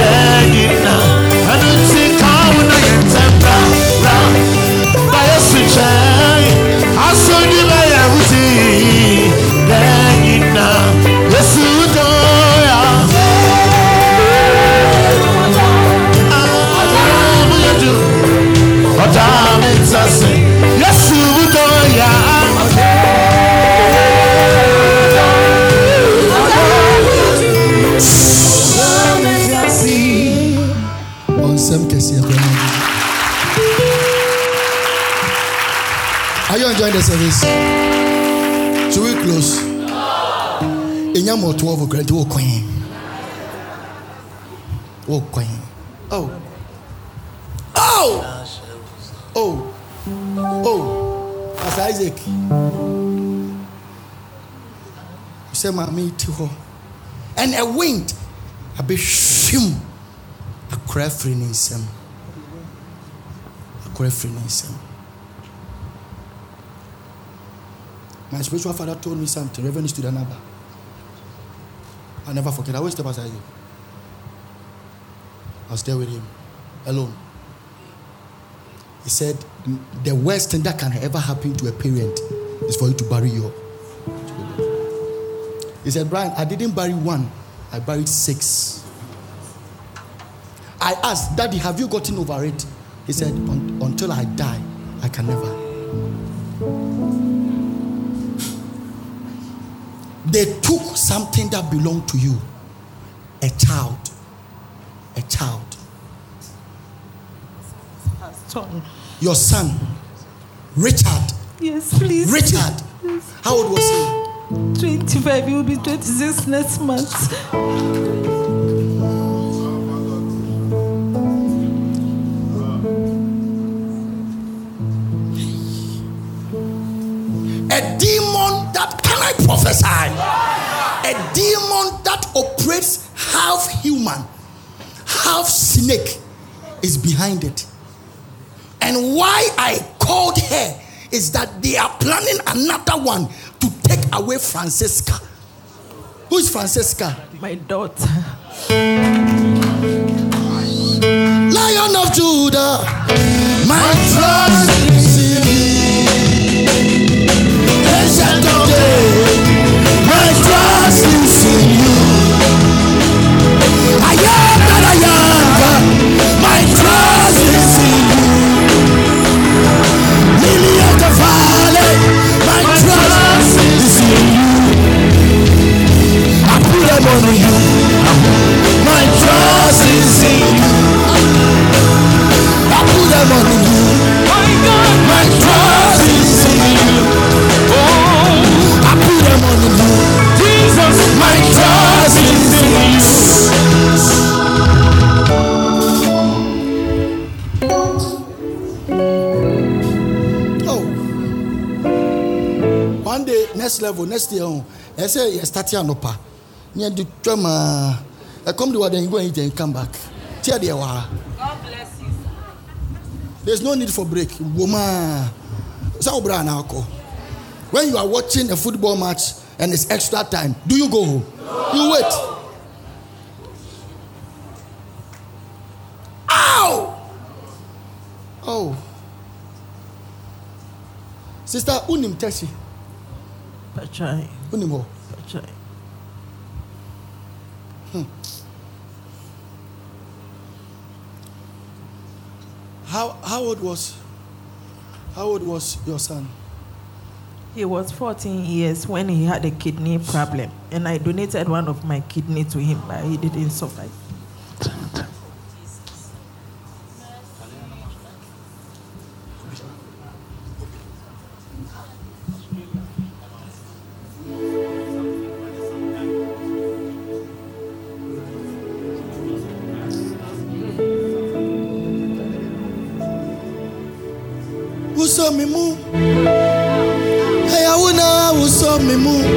begging You enjoying the service? Should we close? Ɛnya mɔ 12 okura nti wokɔe wokɔe oh. Oh! Oh. Oh. Pastor Isaac. Sɛ maame ti hɔ and a wind abɛhwim akora afiri ne nsam akora afiri ne nsam my spiritual father told me something reverend student Abba I'll never forget I always step aside you I was there with him alone he said the worst thing that can ever happen to a parent is for you to bury your he said, Brian, I didn't bury one, I buried six. I asked, Daddy, have you gotten over it? He said, "Un- Until I die, I can never. Something that belonged to you a child. A child. Your son, Richard. Yes, please. Richard. How old was he? 25, he will be 26 next month. A demon that can I prophesy? A demon that operates half human, half snake is behind it. And why I called her is that they are planning another one to take away Francesca. Who is Francesca? My daughter. Lion of Judah, my trust Oh, one day, next level, next year, oh, I say, start here, no pa. I come to what come back. The wa. There's no need for break. Woman. So, Brian, Alco. When you are watching a football match and it's extra time, do you go home? You wait. Ow! Oh. Sister, unim. Pachai. Unim ho. How how old was how old was your son? He was 14 years when he had a kidney problem, and I donated one of my kidney to him, but he didn't survive. Me move?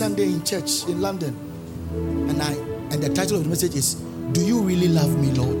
Sunday in church in London, and I and the title of the message is "Do you really love me, Lord?"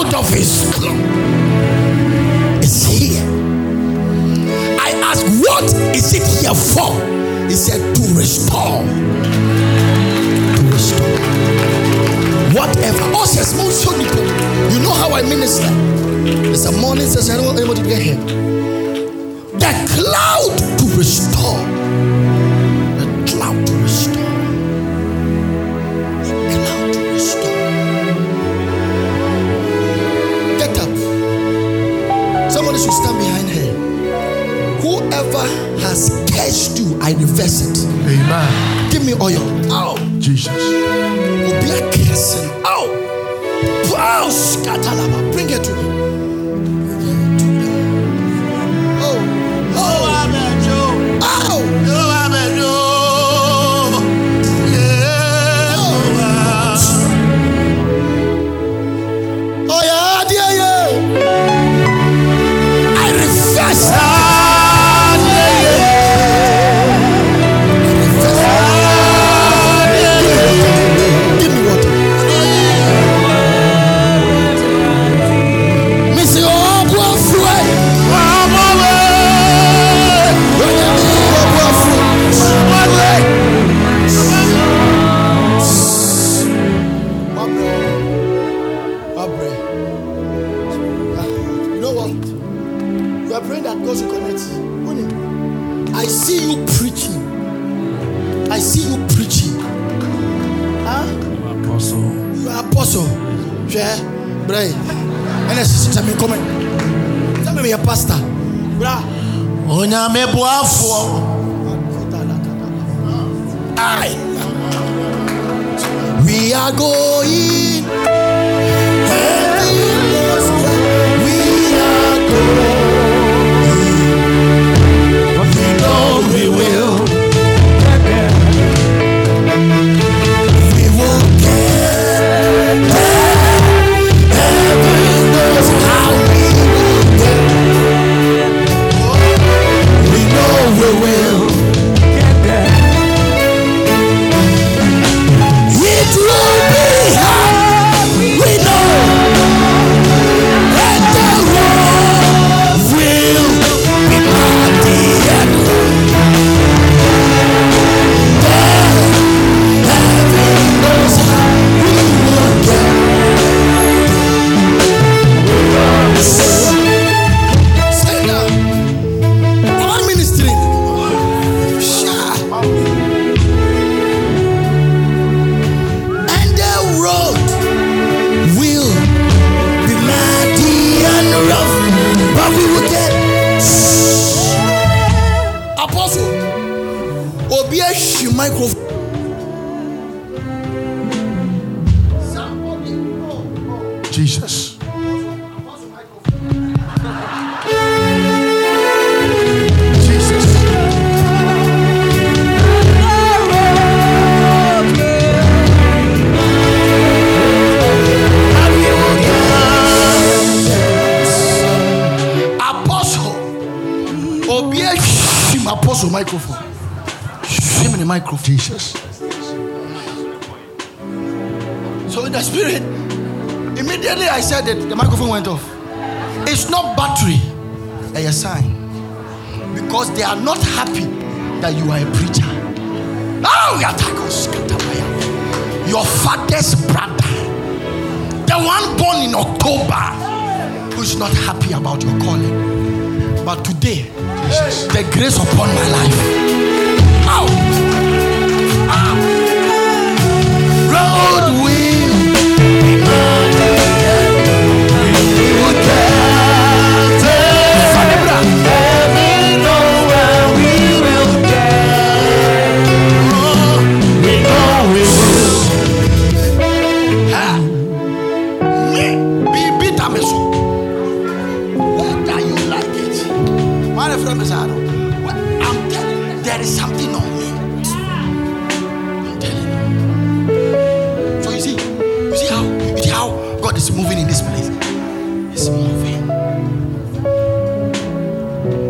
out of his throne is here. I ask, What is it here for? He said, To restore. To restore. Whatever. Oh, you know how I minister. It's a morning session. I want anybody to get here. The cloud to restore. There is something on me. I'm telling you. So you see, you see how you see how God is moving in this place. He's moving.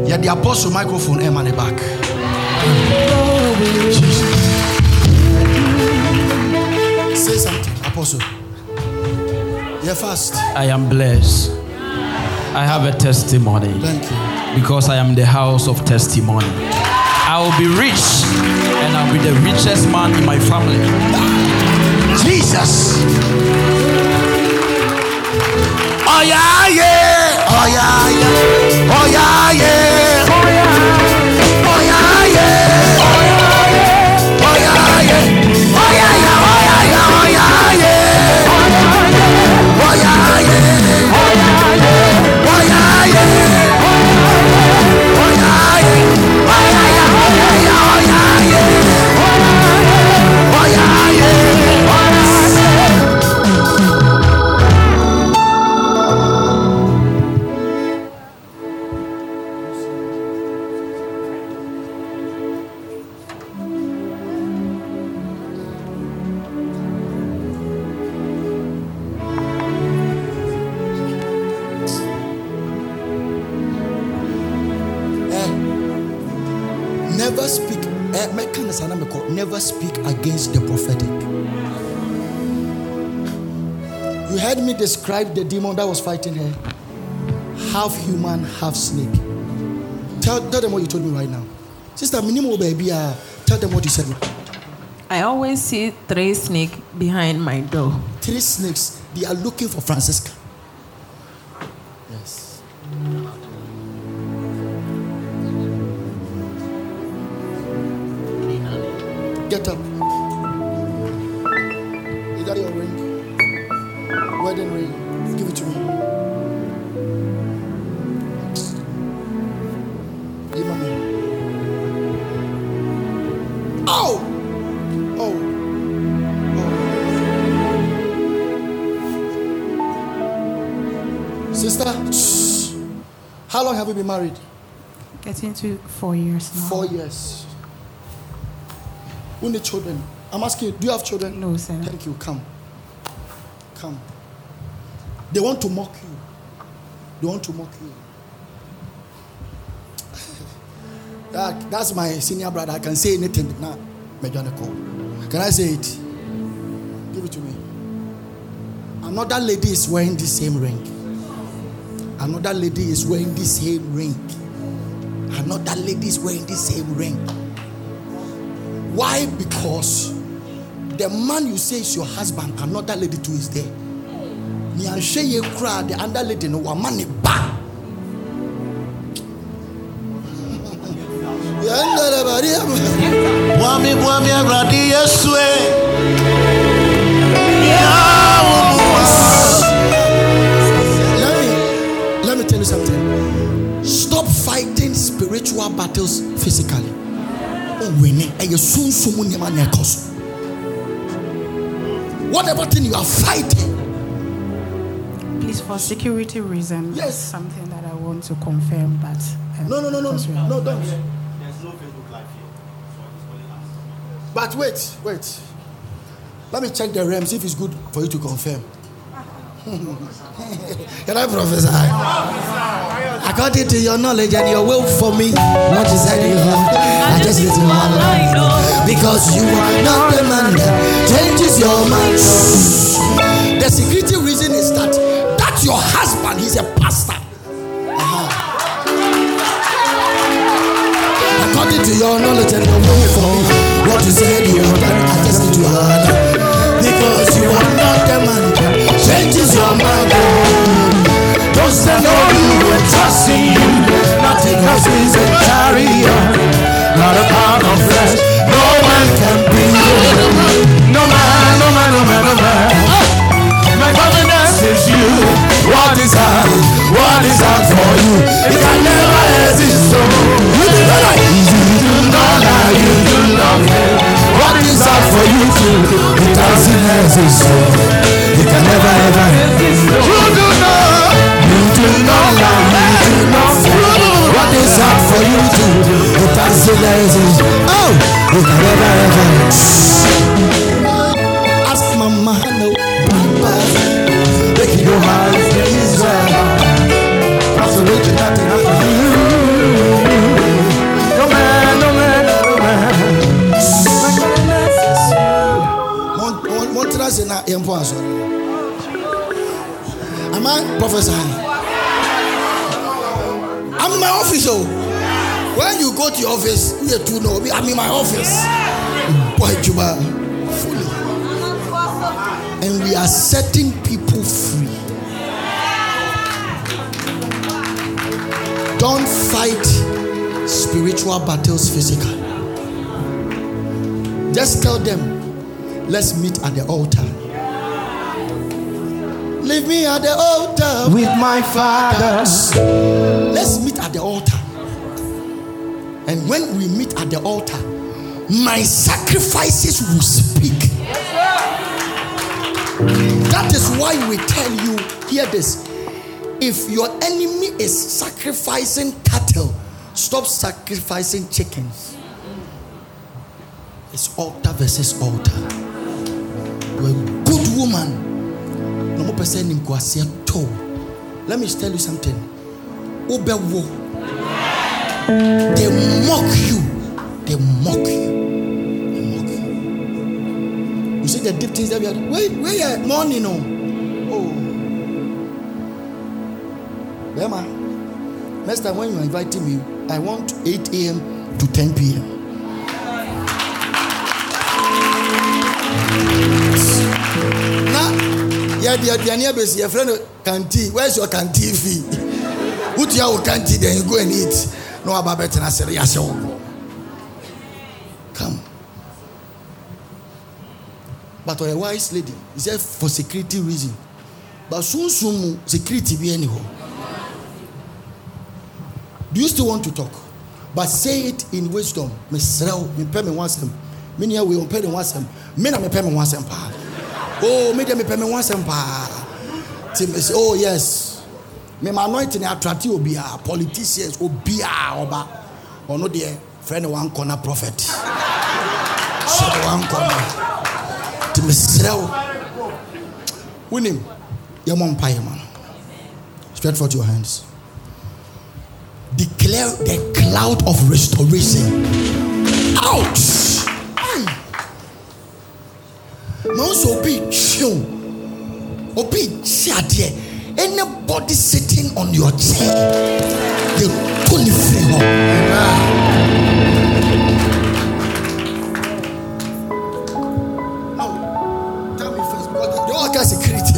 Yeah, the apostle microphone eh, M on the back. Jesus. Say something, apostle. You're fast. I am blessed. I have a testimony. Thank you. Because I am the house of testimony. I will be rich and I'll be the richest man in my family. Jesus. Oh yeah, yeah. Oh yeah, yeah. Oh yeah, yeah. Oh yeah. Describe the demon that was fighting her half human half snake. Tell, tell them what you told me right now. Sister minimum baby uh, tell them what you said. I always see three snake behind my door. three snakes they are looking for francisca how long have you been married? Getting to four years now. Four years. Who need children? I'm asking you, do you have children? No, sir. Thank you. Come. Come. They want to mock you. They want to mock you. that, that's my senior brother. I can say anything now. Can I say it? Give it to me. Another lady is wearing the same ring. Another lady is wearing the same ring. Another lady is wearing the same ring. Why? Because the man you say is your husband, another lady too is there. Nyanhwɛ yɛ kura the other lady no wama ne ba. Spiritual battles physically. Oh, winning. ɛyɛ sunsun mu nneɛma na ɛkɔ so. Whatever thing you are fighting, Please, for security reasons, Yes. yes. something that I want to confirm, but um, no, no, no, no, because we no, are- no, don't. But wait, wait. Let me check the realms if it's good for you to confirm. Can I prophesy? According to your knowledge and your will for me, what is that you have? I just need to know. Because you are not the man that changes your mind. The security reason is that that your husband is a pastor. Uh-huh. According to your knowledge and your will for me, what you said you have I just need to honor. Because you are not the man that changes your mind. Don't on you and trust in you. Not because he's a chariot, not a pound of flesh. No man can be No man, no man, no man, no man. My confidence is you. What is hard? What is hard for you? It can never exist. So you do not lie. You do not lie. You do. What is hard for you? It doesn't exist. So it can never ever exist. oh, without ever. Ask Mama, hello, Papa, make your heart easier. The. No man, no man, no man. Am I professor? I'm in my office though. You go to your office, you two know. I'm in my office. Boy, Juba, fully. And we are setting people free. Don't fight spiritual battles physical. Just tell them, let's meet at the altar. Leave me at the altar With my father. Let's meet at the altar. And when we meet at the altar, my sacrifices will speak. That is why we tell you hear this. If your enemy is sacrificing cattle, stop sacrificing chickens. It's altar versus altar. You're a good woman. No more person in. Let me tell you something. Obewo. They mock you. They mock you. They mock you. You see the deep things that we are. Wait, wait, yeah, morning, no. Oh. Bema, next time when you are inviting me, I want 8 a.m. to 10 p.m. yɛde aduane abɛsi yɛfrɛ no kanti where's your kanti fee wotua wo kanti then you go and eat na waba bɛtena yɛahyɛ wo bɔ come. But ɔyɛ wise lady he said for security reason? But sunsun mu security ɛni hɔ do you still want to talk? But say it in wisdom. Mesrɛ wo mepɛ me ho asɛm me nua wei ɔmpɛ ne ho asɛm me na mepɛ me ho asɛm oh me deɛ me ho asɛm paa ti me sɛ oh yes me ma anointing attracte obiara politicians obiara ɔba ɔno deɛ frɛ ne wankɔ na prophet. Sɛ ne wankɔ na ti mesrɛ wo wonim yɛmmɔ mpa yɛ ma no stretch forth your hands. Declare the cloud of restoration. Out. Aye. na nso obi twiw obi kyi adeɛ anybody sitting on your chair they to ne firi hɔ Now, tell me first, because they all got security,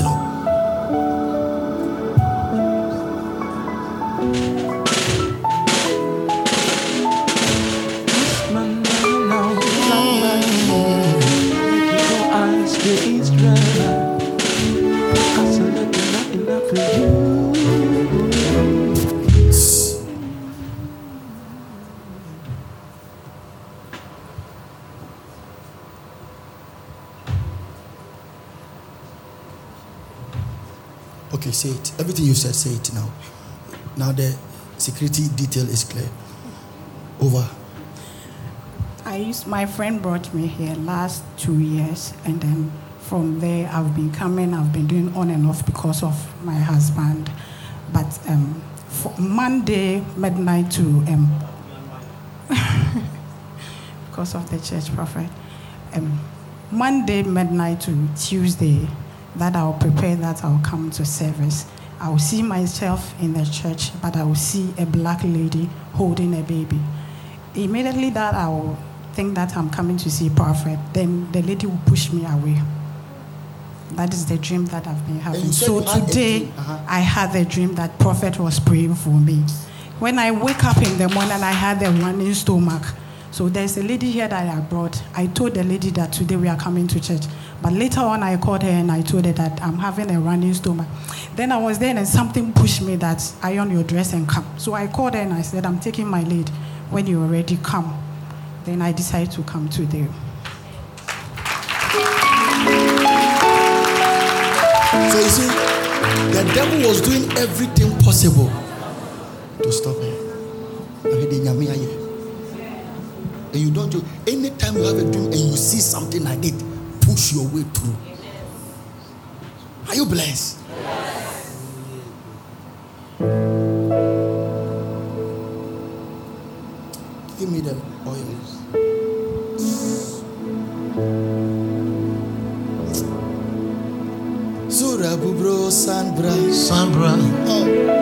say it. Everything you said, say it now. Now the security detail is clear. Over. I used my friend brought me here last two years, and then from there I've been coming. I've been doing on and off because of my husband. But um, Monday midnight to um, because of the church prophet, um, Monday midnight to Tuesday, that I'll prepare that I'll come to service. I will see myself in the church, but I will see a black lady holding a baby. Immediately that I will think that I'm coming to see prophet, then the lady will push me away. That is the dream that I've been having. So you had a today, uh-huh. I had a dream that prophet was praying for me. When I wake up in the morning, I had a running stomach. So there's a lady here that I brought. I told the lady that today we are coming to church. But later on, I called her and I told her that I'm having a running stomach. Then I was there and something pushed me that iron your dress and come. So I called her and I said, I'm taking my lead. When you're ready, come. Then I decided to come today. So you see, the devil was doing everything possible to stop ayɛ. And you don't do anytime you have a dream and you see something like it, push your way through. Are you blessed? Give me the oil. So Sura bubro sandra. Sambra. Oh,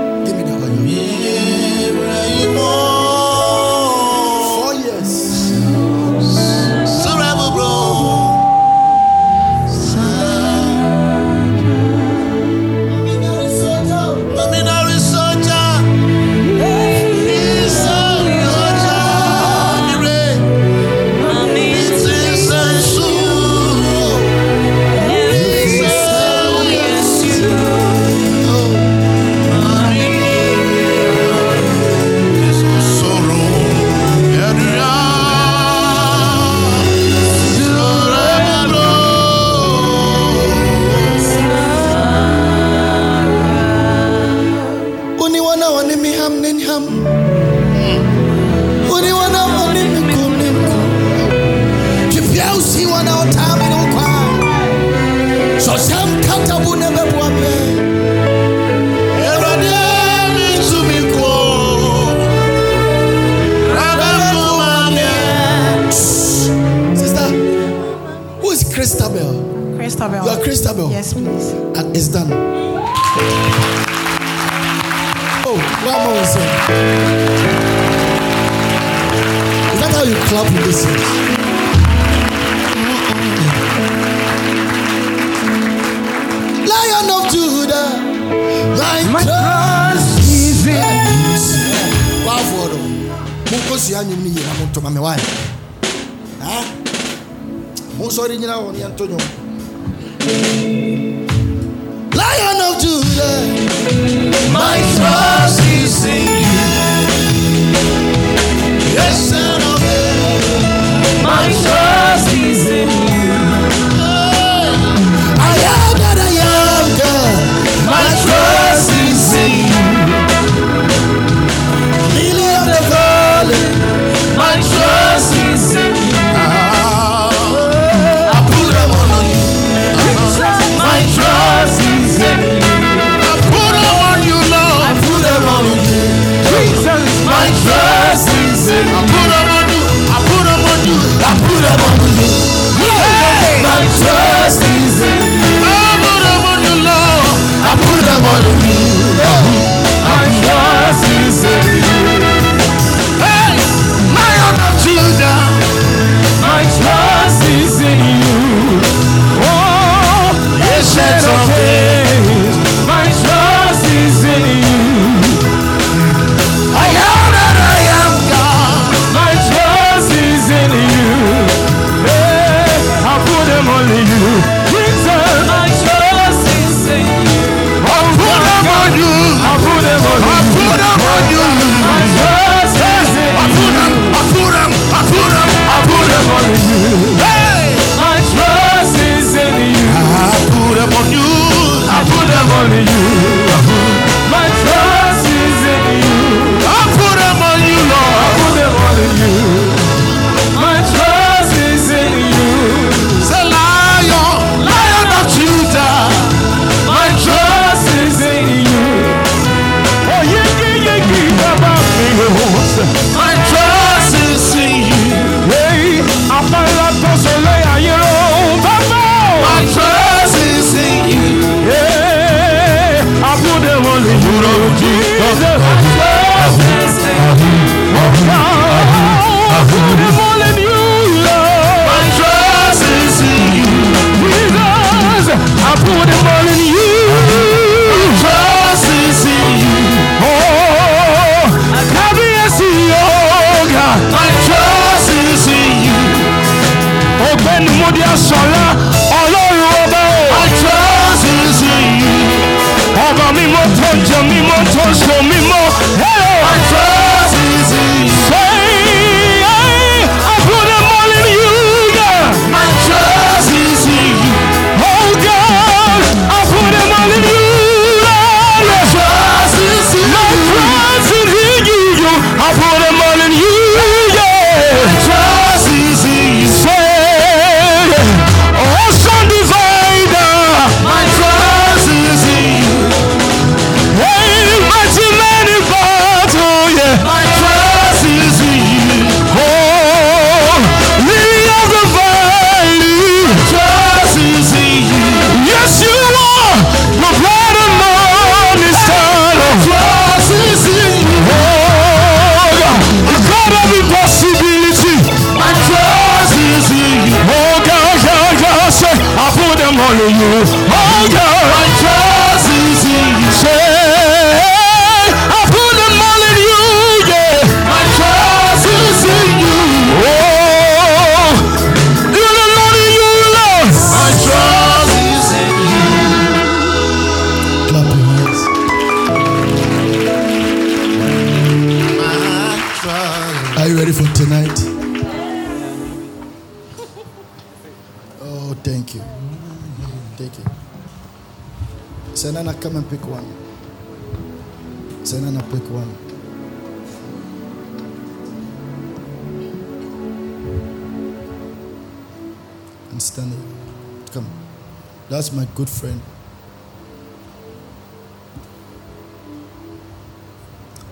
good friend.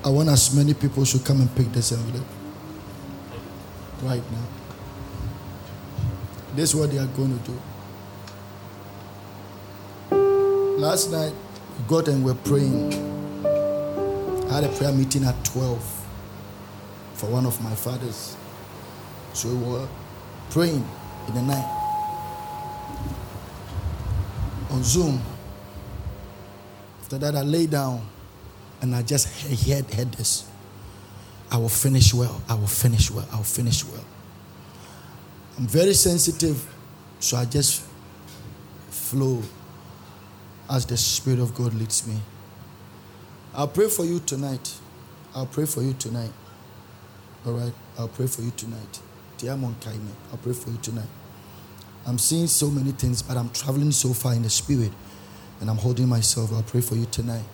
I want as many people should come and pick this envelope right now. This is what they are going to do. Last night, got and we're praying. I had a prayer meeting at 12 for one of my fathers. So we were praying in the night on Zoom. After that, I lay down and I just heard, heard this. I will finish well. I will finish well. I will finish well. I'm very sensitive, so I just flow as the Spirit of God leads me. I'll pray for you tonight. I'll pray for you tonight. All right? I'll pray for you tonight. I'll pray for you tonight. I'm seeing so many things, but I'm traveling so far in the Spirit and I'm holding myself. I'll pray for you tonight.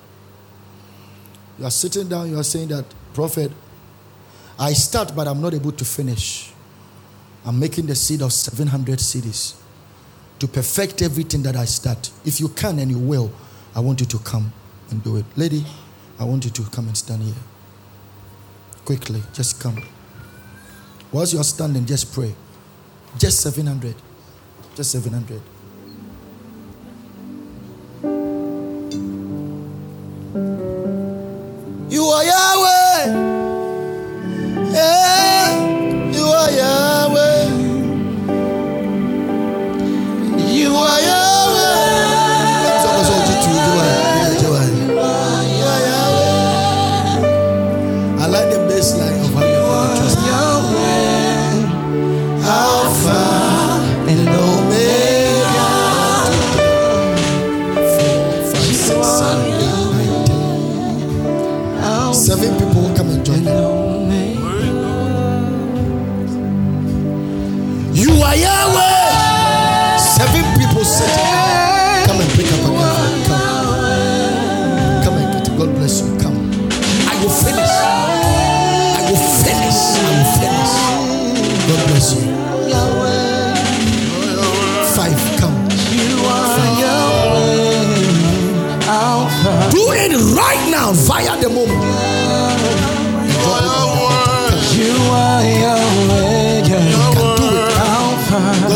You are sitting down, you are saying that, Prophet, I start, but I'm not able to finish. I'm making the seed of 700 cedis to perfect everything that I start. If you can and you will, I want you to come and do it. Lady, I want you to come and stand here. Quickly, just come. Whilst you are standing, just pray. Just 700. Just 700.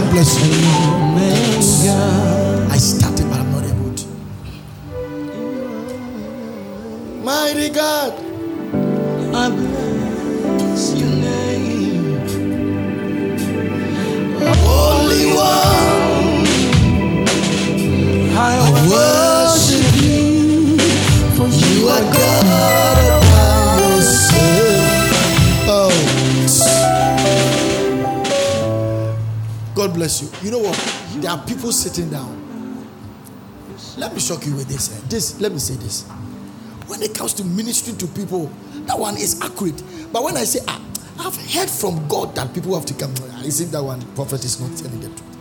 God bless you. I started, but I'm not able to. Mighty God, I bless your name. Holy One, I worship God bless you. You know what? There are people sitting down. Let me shock you with this. eh. This, let me say this. When it comes to ministering to people, that one is accurate. But when I say, ah, I've heard from God that people have to come, I see that one prophet is not telling the truth.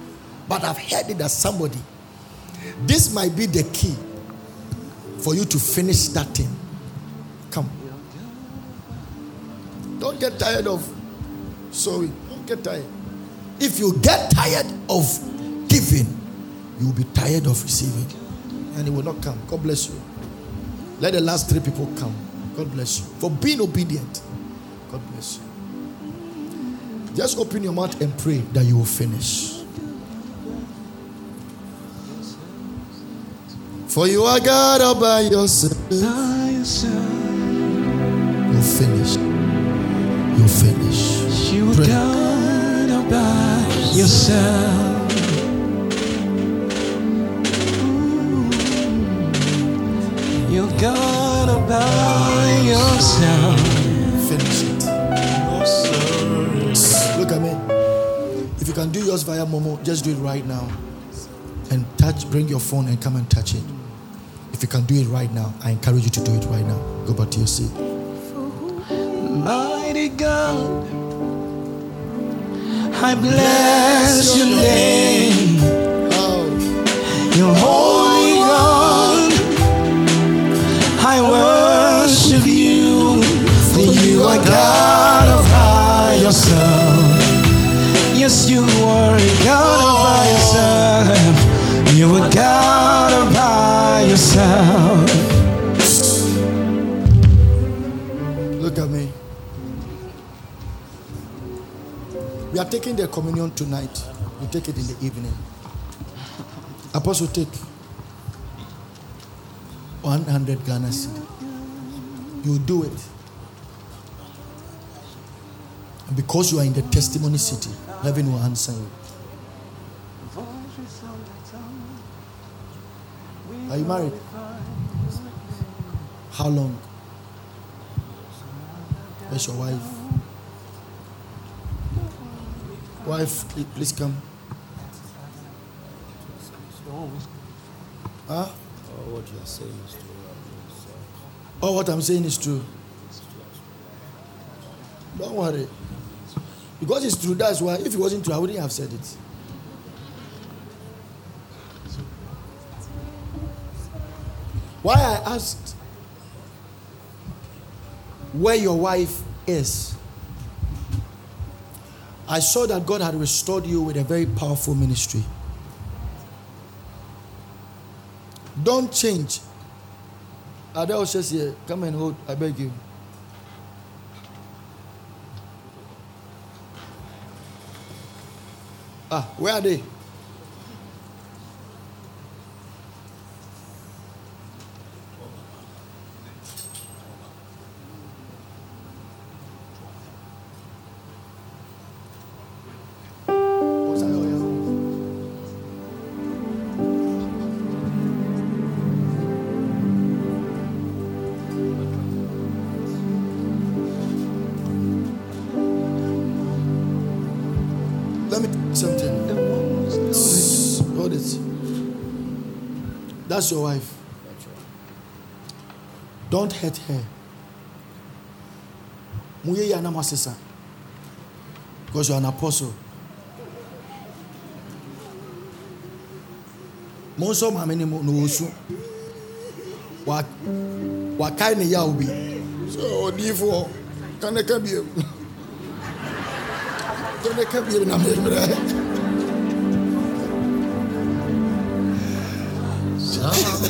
But I've heard it that somebody, this might be the key for you to finish that thing. Come. Don't get tired of sorry. Don't get tired. If you get tired of giving, you will be tired of receiving. And it will not come. God bless you. Let the last three people come. God bless you. For being obedient. God bless you. Just open your mouth and pray that you will finish. For you are God all by yourself. You'll finish. You'll finish. You Pray. God all by yourself. You God all by yourself. Finish it. Look at me. If you can do yours via Momo, just do it right now. And touch, bring your phone and come and touch it. If you can do it right now, I encourage you to do it right now. Go back to your seat. Mighty God, I bless your name. Your holy God. I worship you, for you are God of by yourself. Yes, you are God of by yourself. You are God of by yourself. We are taking the communion tonight. We take it in the evening. Apostle, take 100 Ghana cedi. You do it. Because you are in the testimony city, heaven will answer you. Are you married? How long? Where's your wife? Wife, pl- please come. Huh? Oh, what you are saying is true. Oh, what I'm saying is true. Don't worry. Because it's true, that's why. If it wasn't true, I wouldn't have said it. Why I asked where your wife is, I saw that God had restored you with a very powerful ministry. Don't change. Adele says here, come and hold, I beg you. Ah, where are they? That's your wife. Don't hurt her. Muye ya na masisa. Because you're an apostle. Mo nso maame ni na osu. Wa wa kai ne ya obi. So odifo kan ne ka biem. Kan ne ka biem na me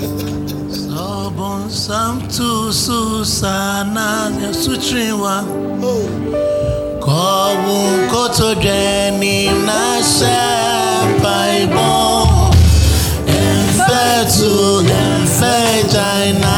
mre. Sabon samtu susana sutriwa Kọ̀wù kó tó jẹ ní náṣẹ́ paibọ́ Ẹ̀fẹ́ tu ẹ̀fẹ́ jaina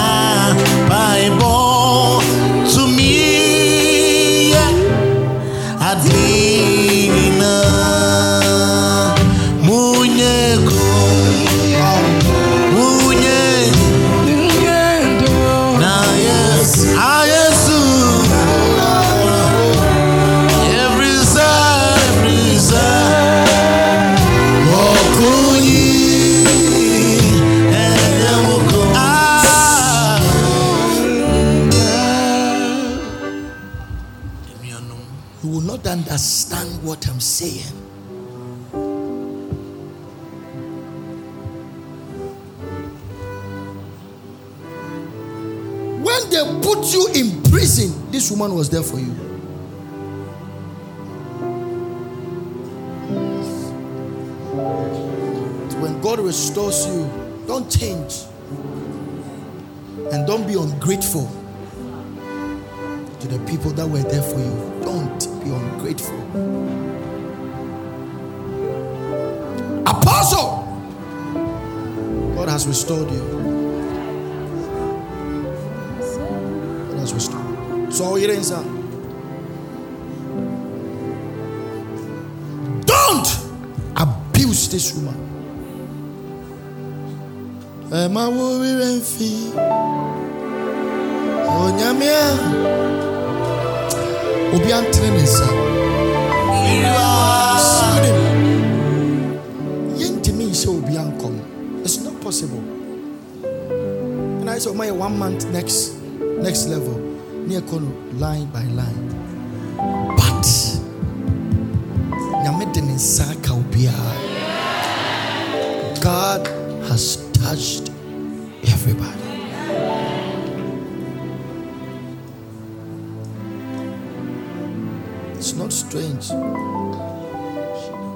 this woman was there for you. When God restores you, don't change. And don't be ungrateful to the people that were there for you. Don't be ungrateful. Apostle, God has restored you. Restored. So here is a- Don't abuse this woman. Emma wo rire mfi. Onyamia. Obi antere ne nsa. Sue them. Yɛntumi nhyɛ obi ankɔm. It's not possible. And I said, my one month next next level. Line by line. But nyame de ne. God has touched everybody. It's not strange.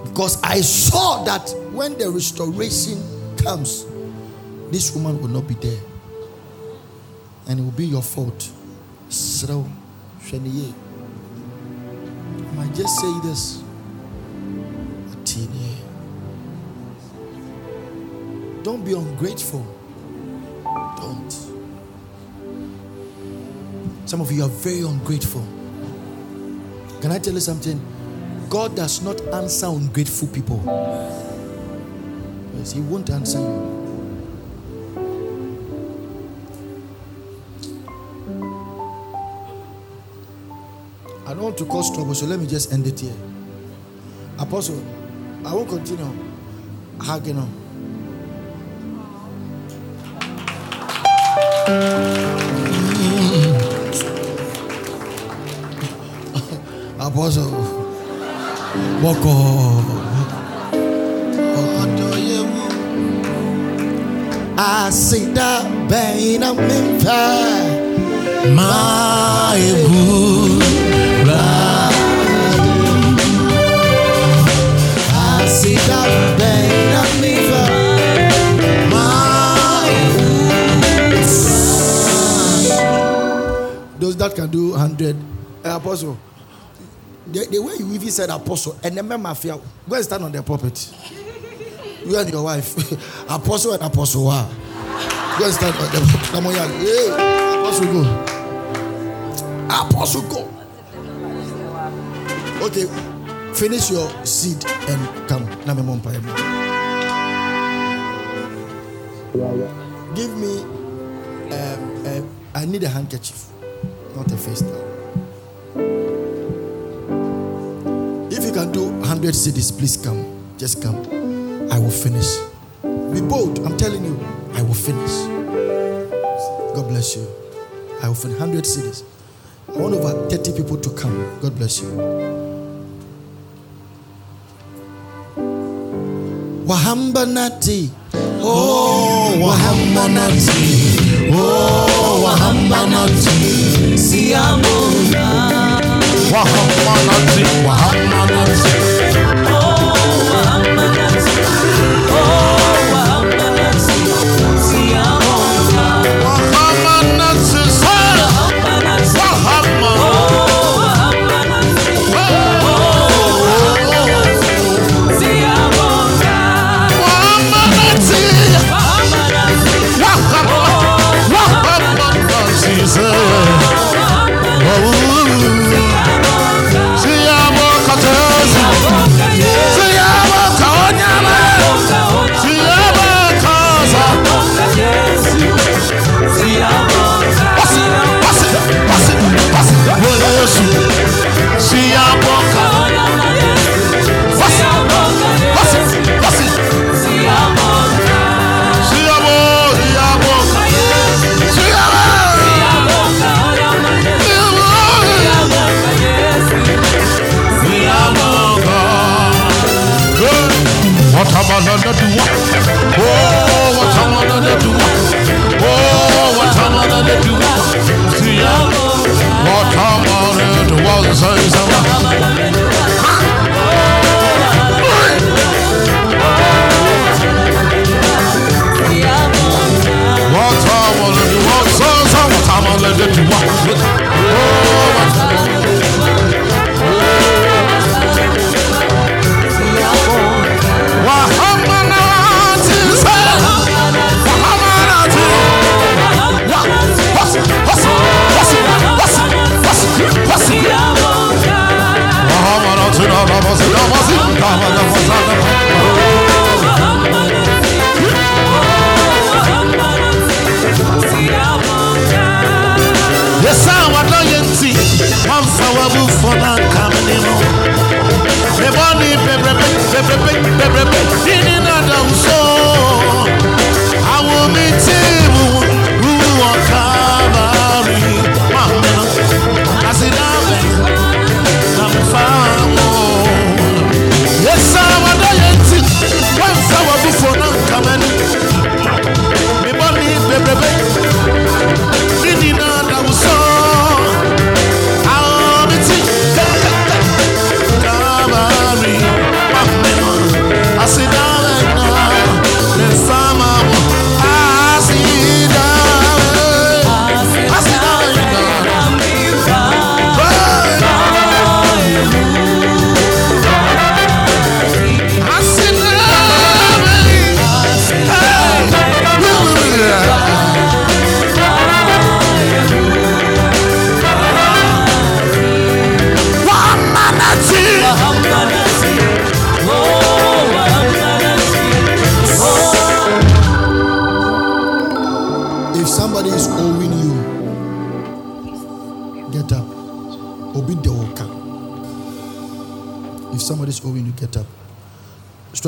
Because I saw that when the restoration comes, this woman will not be there. And it will be your fault. So, I might just say this. Don't be ungrateful. Don't. Some of you are very ungrateful. Can I tell you something? God does not answer ungrateful people. Yes, He won't answer you. Want to cause trouble, so let me just end it here. Apostle, I won't continue hugging on. Apostle, walk on. I see that pain I'm in my Those that can do 100 uh, apostle. The, the way you even said apostle and the mafia go and stand on the pulpit? You and your wife. Apostle and apostle wow. go and stand on the pulpit? Hey, apostle go. Apostle go. Okay finish your seed and come. Give me um, um, i need a handkerchief not a face towel if you can do 100 cedis please come. Just come. I will finish. Be bold. I'm telling you i will finish. God bless you. I will finish. 100 cedis. I want over 30 people to come. God bless you wahamba nati oh wahamba nati oh wahamba nati siamuna wahamba namazı namazı Kama namazı Yesa wada yenti Mamsa wabu fona kamini mo Meboni bebrebe bebrebe bebrebe Dini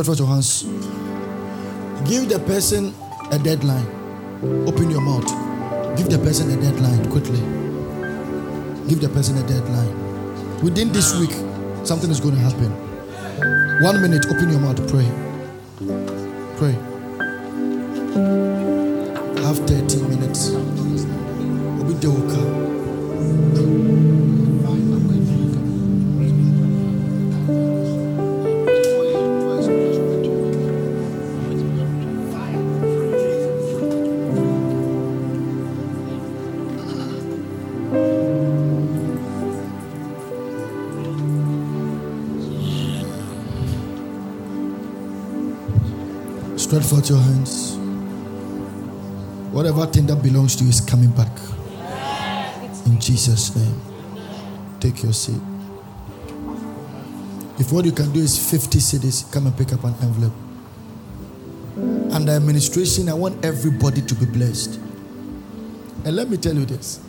Out your hands. Give the person a deadline. Open your mouth. Give the person a deadline quickly. Give the person a deadline. Within this week, something is going to happen. One minute, open your mouth, pray. Pray. Have 30 minutes. Dewoka. Stretch forth your hands. Whatever thing that belongs to you is coming back. In Jesus' name. Take your seat. If what you can do is 50 cedis, come and pick up an envelope. Under administration, I want everybody to be blessed. And let me tell you this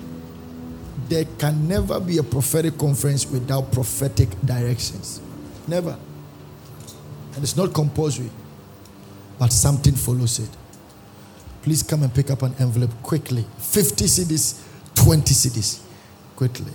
there can never be a prophetic conference without prophetic directions. Never. And it's not compulsory, but something follows it. Please come and pick up an envelope quickly. 50 cedis, 20 cedis. Quickly.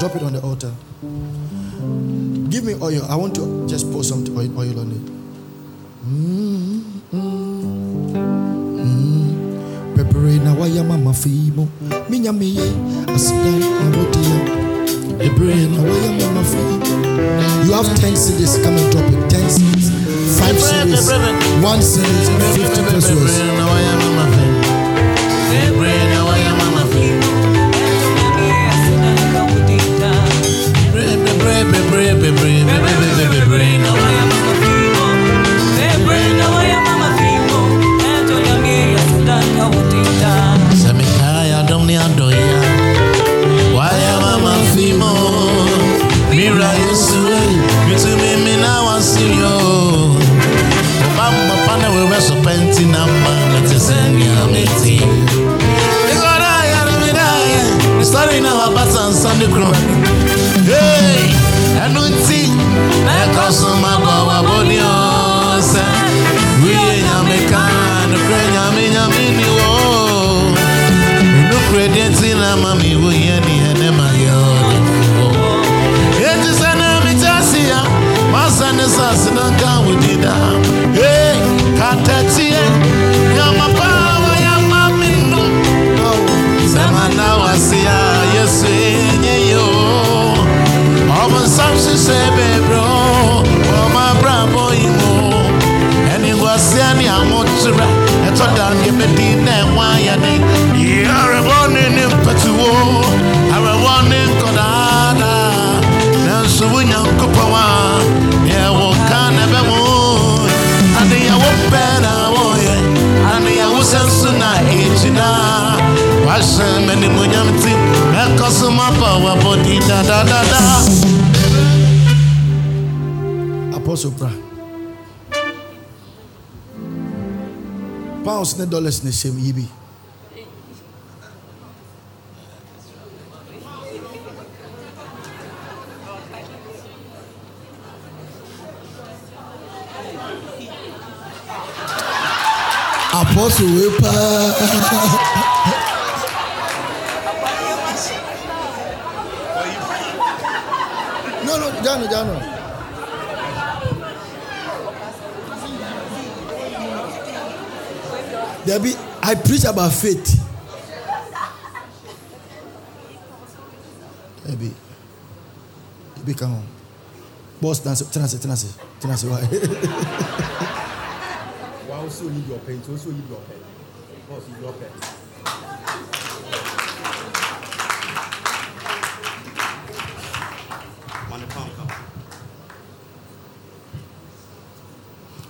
Drop it on the altar. Give me oil. I want to Apostle wei paa. No, no, Jano, Jano. Debbie, I preach about faith. Debbie, Debbie, come on. Boss, tenase, tenase, tenase, tenase. Why? also need your pen. You also need your pen. Of course, it's your pen.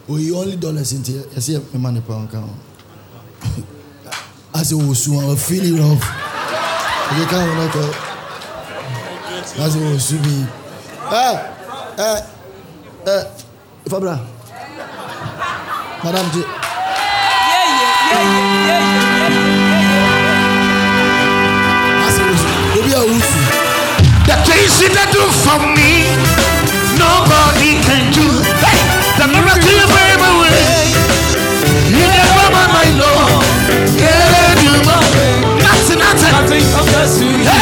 Oui, only dollars in here. I see a money pound count. I say, oh, soon I'll feel it off. You can't like a. I say, oh, soon be. Eh, eh, eh, Fabra. Madam J. I say, oh, soon. Obi a wusu. The things you that do for me, nobody can do. Hey, the miracle you made my way. You never mind my Lord. Yeah, you my way. Nothing, nothing. Nothing compares to you. Hey,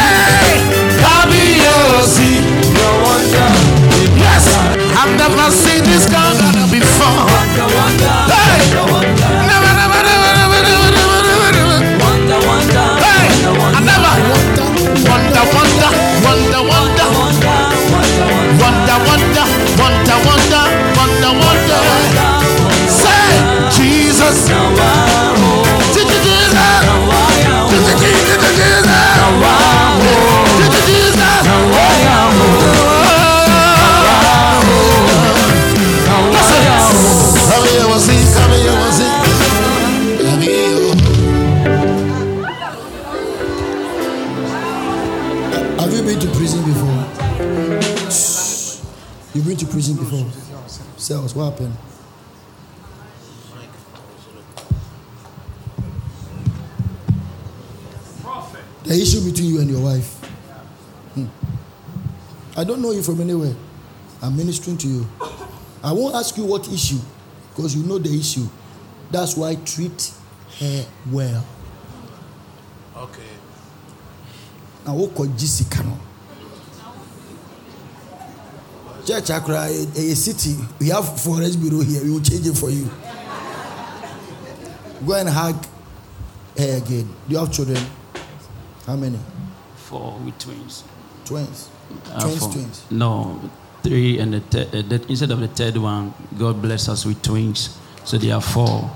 issue between you and your wife. Hmm. I don't know you from anywhere. I'm ministering to you. I won't ask you what issue because you know the issue. That's why treat her well. Okay. na wokɔ gye sika no church akora a city we have forex bureau here we will change it for you go and hug her again do you have children how many Four with twins. twins Uh, twins four. twins No, three and the, third, uh, the instead of the third one, God bless us with twins. So there are four.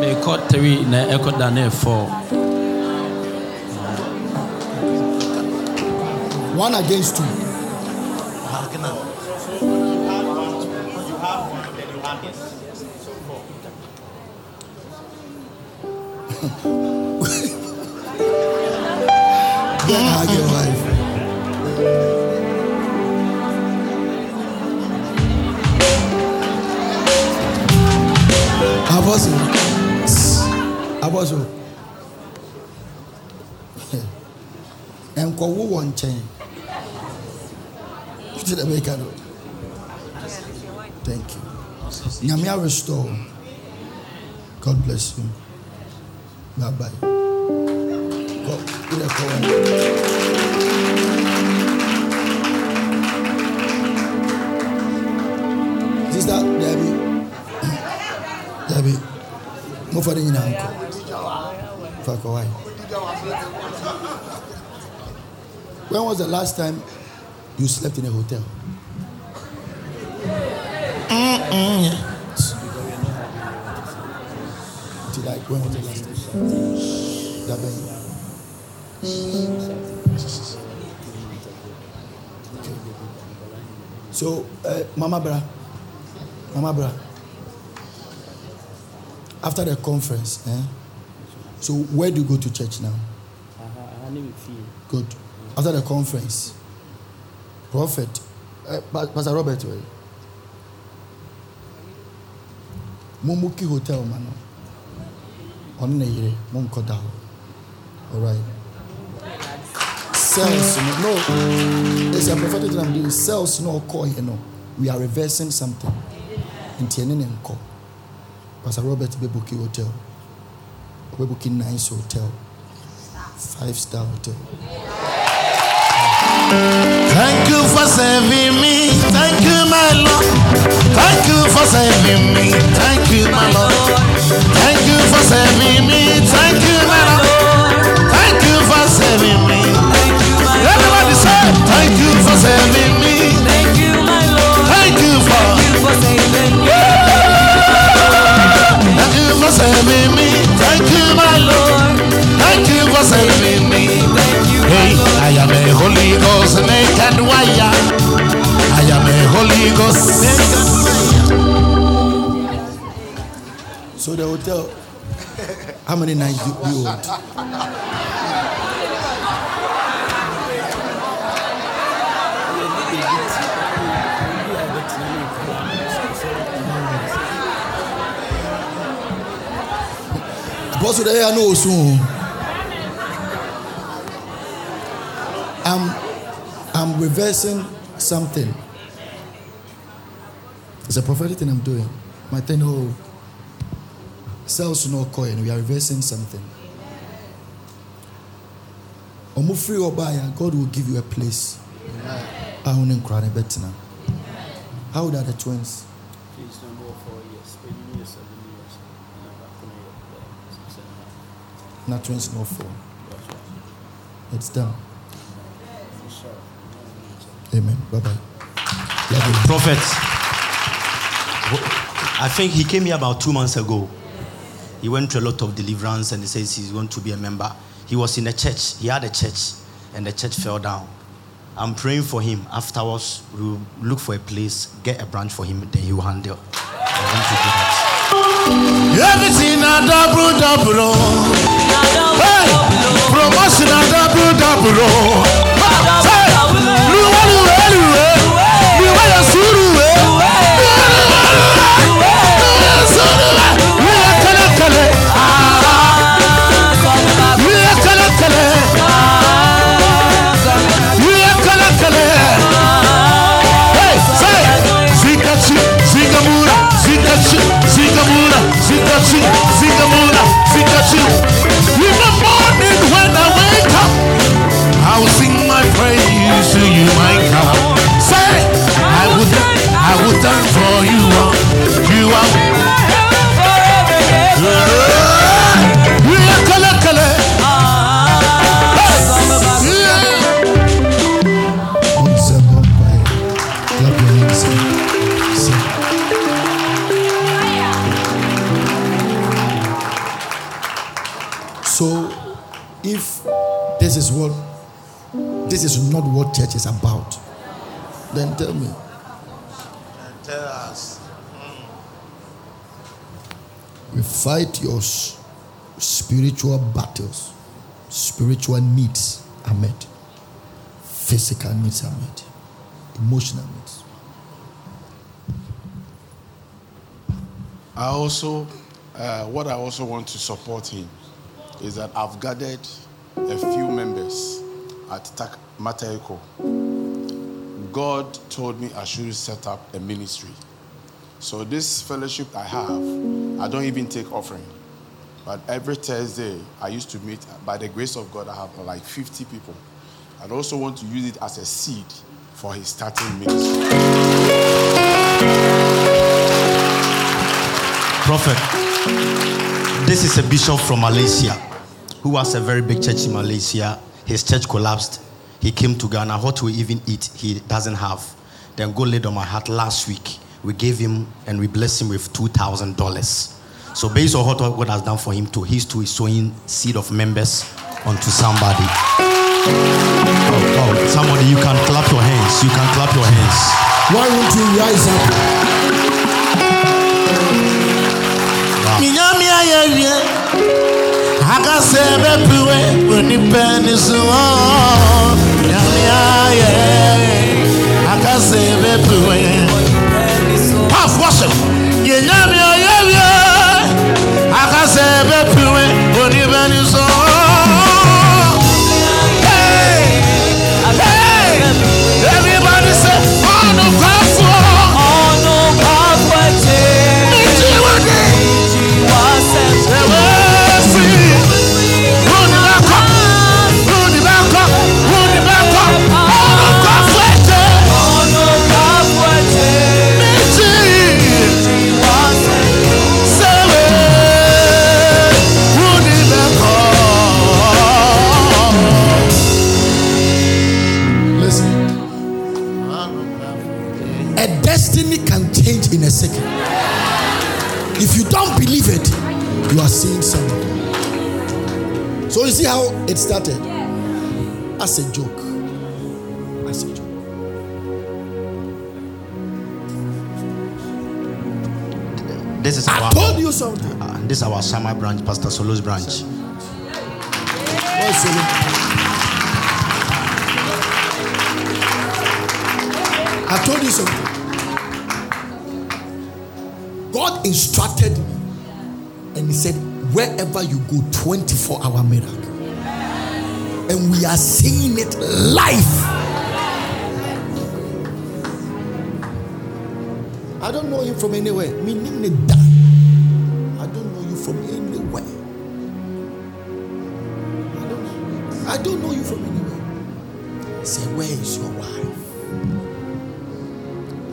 They caught three, na echo than four. one against two go and hug your wife Apostle. Apostle. nkɔwo wɔ nkyɛn wote dɛ meka no thank you nyame arestore god bless you Bye-bye. Go. Sister Debbie. Debbie. Mo fa de nyina nko. Fa. When was the last time you slept in a hotel? Mm-mm. like when was the last time? So, uh, Mama Bra, Mama Bra, after the conference, eh? So, where do you go to church now? Good. After the conference, Prophet, uh, Pastor Robert? Mumuki Hotel, man ɔno mo nkɔda hɔ alright cells no no it's a prophetic term the cells no ɔkɔ yɛ no we are reversing something nti ɛne ne nkɔ pastor robert bɛbuki hotel ɔbɛbuki nice hotel five star hotel. Thank you for saving me. Thank you, my Lord. Thank you for saving me. Thank you, my Lord. Thank saving me. Thank you, my Lord. Thank you for saving me. Everybody say, Thank you for saving me. Thank you, my Lord. Thank you for. Thank you for saving me. Thank you for saving me. Thank you, my Lord. Thank you for saving me. Hey, I am a Holy Ghost naked wire. I am a Holy Ghost naked wire. So the hotel, how many nights do you hold? Apostle, I know soon. I'm, I'm reversing something. It's a prophetic thing I'm doing. My thing, oh, cells no coin. We are reversing something. Omo free or obaya, God will give you a place. I want to cry better now. How old are the twins? Not twins, no four. It's done. Amen. Bye bye. Love. Prophet, I think he came here about two months ago. He went through a lot of deliverance and he says he's going to be a member. He was in a church, he had a church, and the church fell down. I'm praying for him. Afterwards, we'll look for a place, get a branch for him, then he will handle. Everything a double double. oh. Hey, promotion a double double. Oh. Is about, then tell me. Tell us. We fight your spiritual battles, spiritual needs are met, physical needs are met, emotional needs. I also, uh, what I also want to support him is that I've gathered a few members at Mateko. God told me I should set up a ministry. So this fellowship I have, I don't even take offering. But every Thursday, I used to meet, by the grace of God, I have like 50 people. I also want to use it as a seed for his starting ministry. Prophet, this is a bishop from Malaysia who has a very big church in Malaysia. His church collapsed. He came to Ghana. What we even eat, he doesn't have. Then God laid on my heart last week. We gave him and we blessed him with $2,000. So, based on what God has done for him, too, he's too is sowing seed of members onto somebody. Oh, oh, somebody, you can clap your hands. You can clap your hands. Why won't you rise up? Minyami Half worship. It started? As a joke. As a joke. This is I our. told you something. Uh, this is our summer branch, Pastor Solo's branch. Solomon? I told you something. God instructed me and He said, wherever you go, 24 hour miracle. And we are seeing it live. I don't know him from anywhere. I don't know you from anywhere. I don't know. I don't know you from anywhere. Say, where is your wife?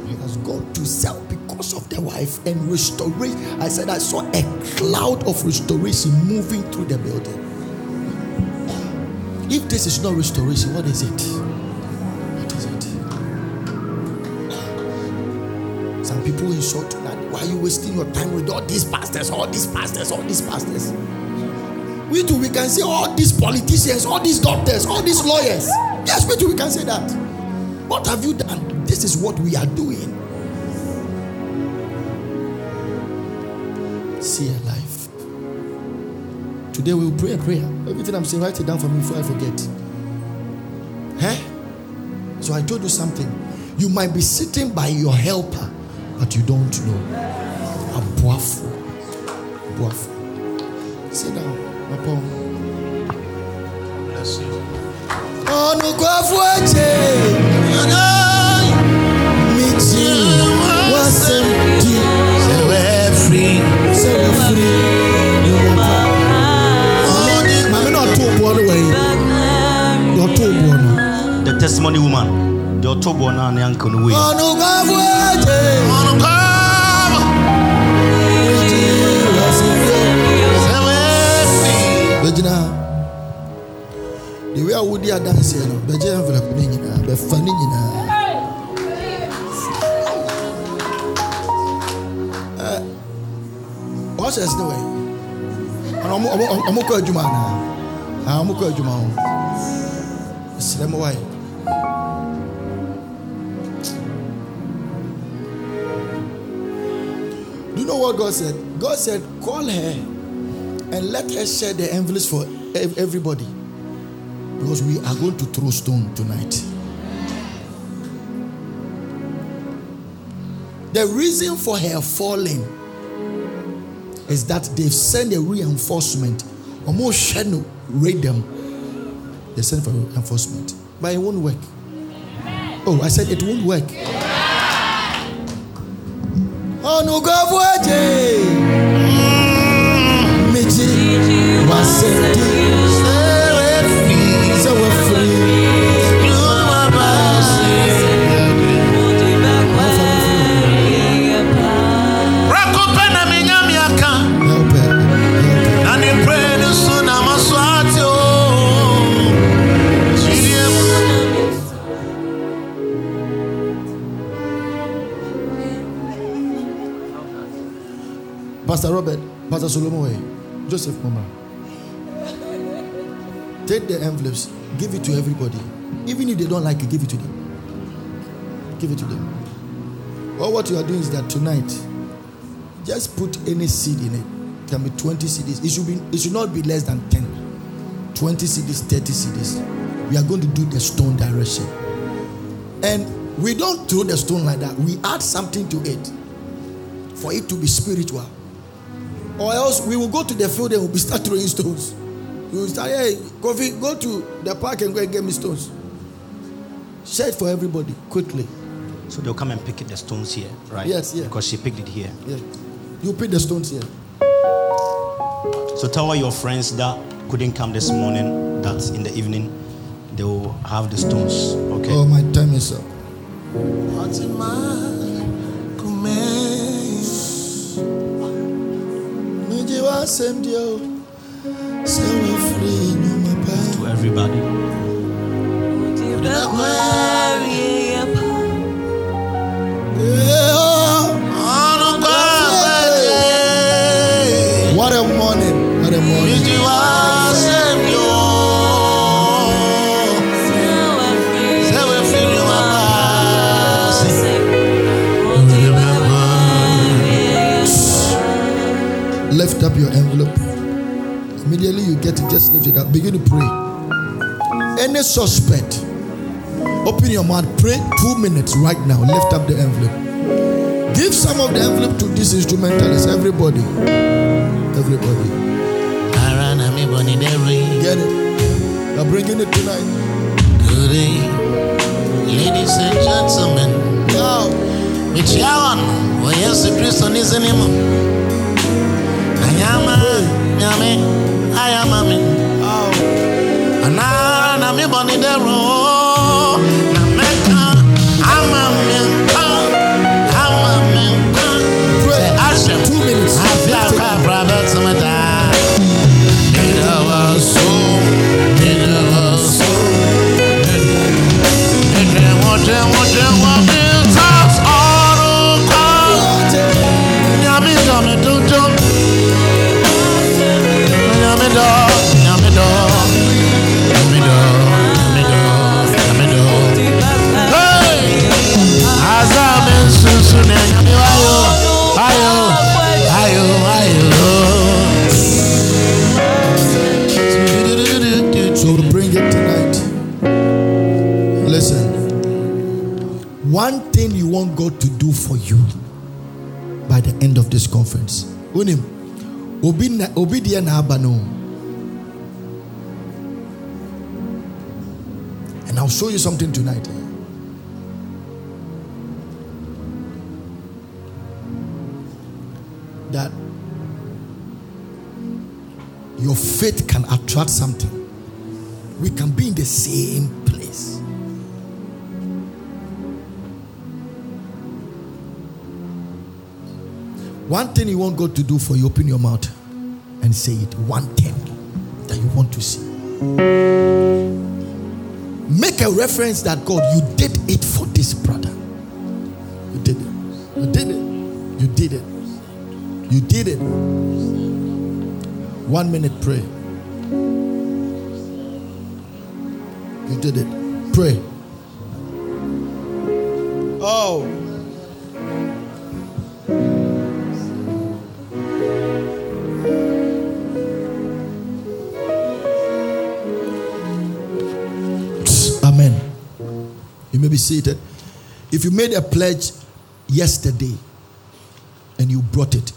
He has gone to sell because of the wife and restoration. I said, I saw a cloud of restoration moving through the building. This is not restoration, what is it? What is it? Some people insult that why are you wasting your time with all these pastors, all these pastors, all these pastors? We too, we can say all these politicians, all these doctors, all these lawyers. Yes, we too, we can say that. What have you done? This is what we are doing. See a life. Today we will pray a prayer. Everything I'm saying, write it down for me before I forget. Huh? So I told you something. You might be sitting by your helper, but you don't know. Abuafu. Abuafu. Sit down, my Papa. Bless you. Oh, testimony woman. The October now and uncle no way. Onukwafu eche. Onukwafu. Miti wasemti. Sewe free. bɛgyina ha the way a wodi adanseɛ no bɛgye envelope ne nyinaa bɛfa ne nyinaa Ɛ, ushers ne wɛ Ɔno ɔmo- ɔmo- ɔmo kɔ adwuma anaa Ah, ɔmo kɔ adwuma ho serɛ mo wae what God said? God said, call her and let her share the envelopes for everybody because we are going to throw stone tonight. The reason for her falling is that they've sent a reinforcement. Almost Shano raid them. They sent for reinforcement, but it won't work. Oh, I said it won't work. Oh no, God, what? Meji Pastor Robert, Pastor Solomon. Eh? Joseph Mama. Take the envelopes, give it to everybody. Even if they don't like it, give it to them. Give it to them. All what you are doing is that tonight, just put any seed in it. Can be 20 cedis. It should be it should not be less than 10. 20 cedis, 30 cedis. We are going to do the stone direction. And we don't throw the stone like that. We add something to it for it to be spiritual. Or else we will go to the field and we'll be start throwing stones. We will start, hey, Kofi, go to the park and go and get me stones. Share it for everybody quickly. So they'll come and pick the stones here, right? Yes, yeah. Because she picked it here. Yeah. You pick the stones here. So tell all your friends that couldn't come this morning that in the evening they will have the stones. Okay. Oh, my time is up. To everybody. Up your envelope. Immediately you get it, just lift it up. Begin to pray. Any suspect, open your mouth, pray two minutes right now. Lift up the envelope. Give some of the envelope to this instrumentalist. Everybody. Everybody. Get it. We're bringing it tonight. Good day, ladies and gentlemen. Now, Michiawan, wa Yesu Kristo ni Anyama, nyame, ayama mi. Oh. Ana na mi boni dero. For you by the end of this conference. Unim. Obi no. And I'll show you something tonight. That your faith can attract something. We can be in the same One thing you want God to do for you, open your mouth and say it. One thing that you want to see. Make a reference that God, you did it for this brother. You did it. You did it. You did it. You did it. One minute, pray. Seated. If you made a pledge yesterday and you brought it,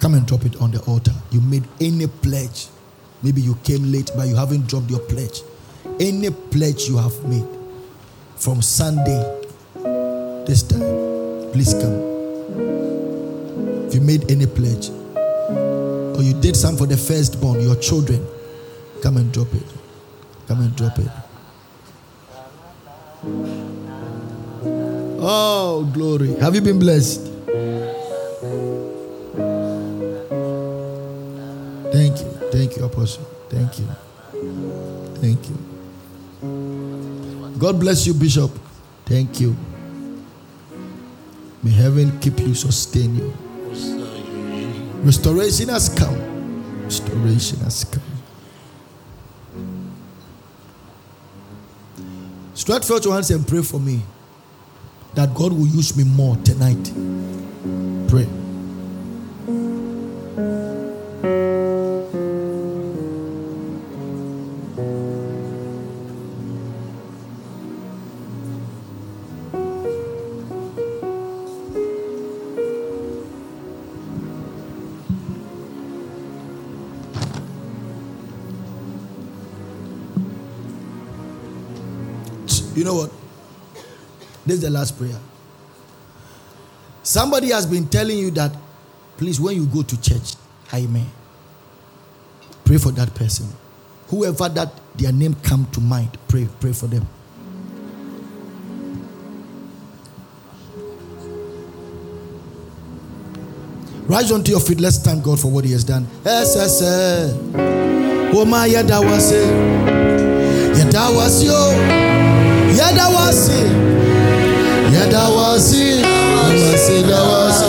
come and drop it on the altar. You made any pledge. Maybe you came late, but you haven't dropped your pledge. Any pledge you have made from Sunday this time, please come. If you made any pledge, or you did some for the firstborn, your children, come and drop it. Come and drop it. Oh, glory. Have you been blessed? Thank you. Thank you, Apostle. Thank you. Thank you. God bless you, Bishop. Thank you. May heaven keep you, sustain you. Restoration has come. Restoration has come. Stretch forth your hands and pray for me that God will use me more tonight. Pray. This is the last prayer. Somebody has been telling you that, please, when you go to church, Amen. Pray for that person. Whoever that their name come to mind, pray, pray for them. Rise onto your feet. Let's thank God for what He has done. It. Yada was it. Yada was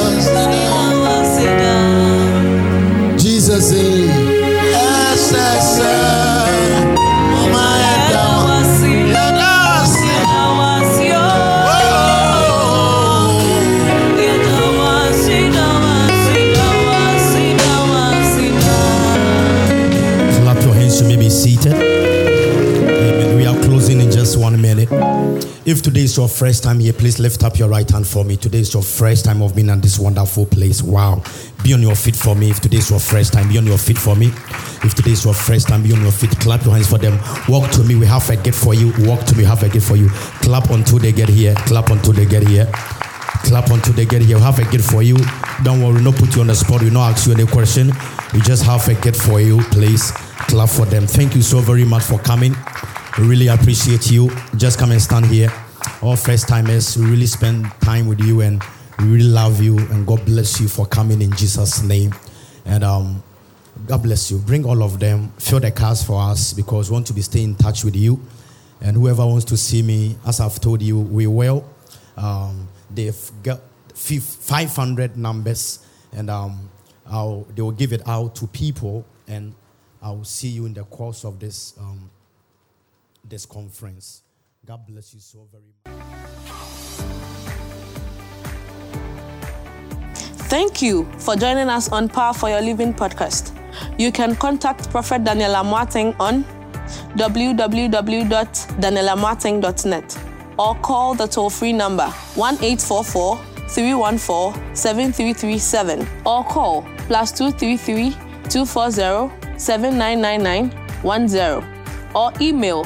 it. Jesus said. If today is your first time here, please lift up your right hand for me. Today is your first time of being in this wonderful place. Wow. Be on your feet for me. If today is your first time, be on your feet for me. If today is your first time, be on your feet. Clap your hands for them. Walk to me. We have a gift for you. Walk to me. We have a gift for you. Clap until they get here. Clap until they get here. Clap until they get here. We have a gift for you. Don't worry, We'll not put you on the spot. We'll not ask you any question. We just have a gift for you. Please clap for them. Thank you so very much for coming. We really appreciate you. Just come and stand here. All first timers, we really spend time with you and we really love you. And God bless you for coming in Jesus' name. And um, God bless you. Bring all of them. Fill the cars for us because we want to be staying in touch with you. And whoever wants to see me, as I've told you, we will. Um, they've got 500 numbers, and um, they will give it out to people. And I'll see you in the course of this um, this conference. God bless you so very much. Thank you for joining us on Power for Your Living podcast. You can contact Prophet Daniel Amoateng on www.danielamoateng.net or call the toll free number 1 314 7337 or call plus 233 240 7999 or email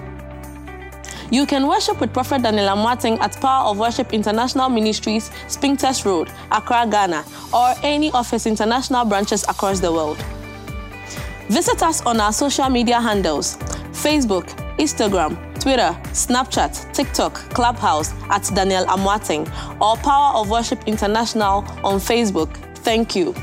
You can worship with Prophet Daniel Amoateng at Power of Worship International Ministries, Spintex Road, Accra, Ghana, or any of his international branches across the world. Visit us on our social media handles Facebook, Instagram, Twitter, Snapchat, TikTok, Clubhouse at Daniel Amoateng, or Power of Worship International on Facebook. Thank you.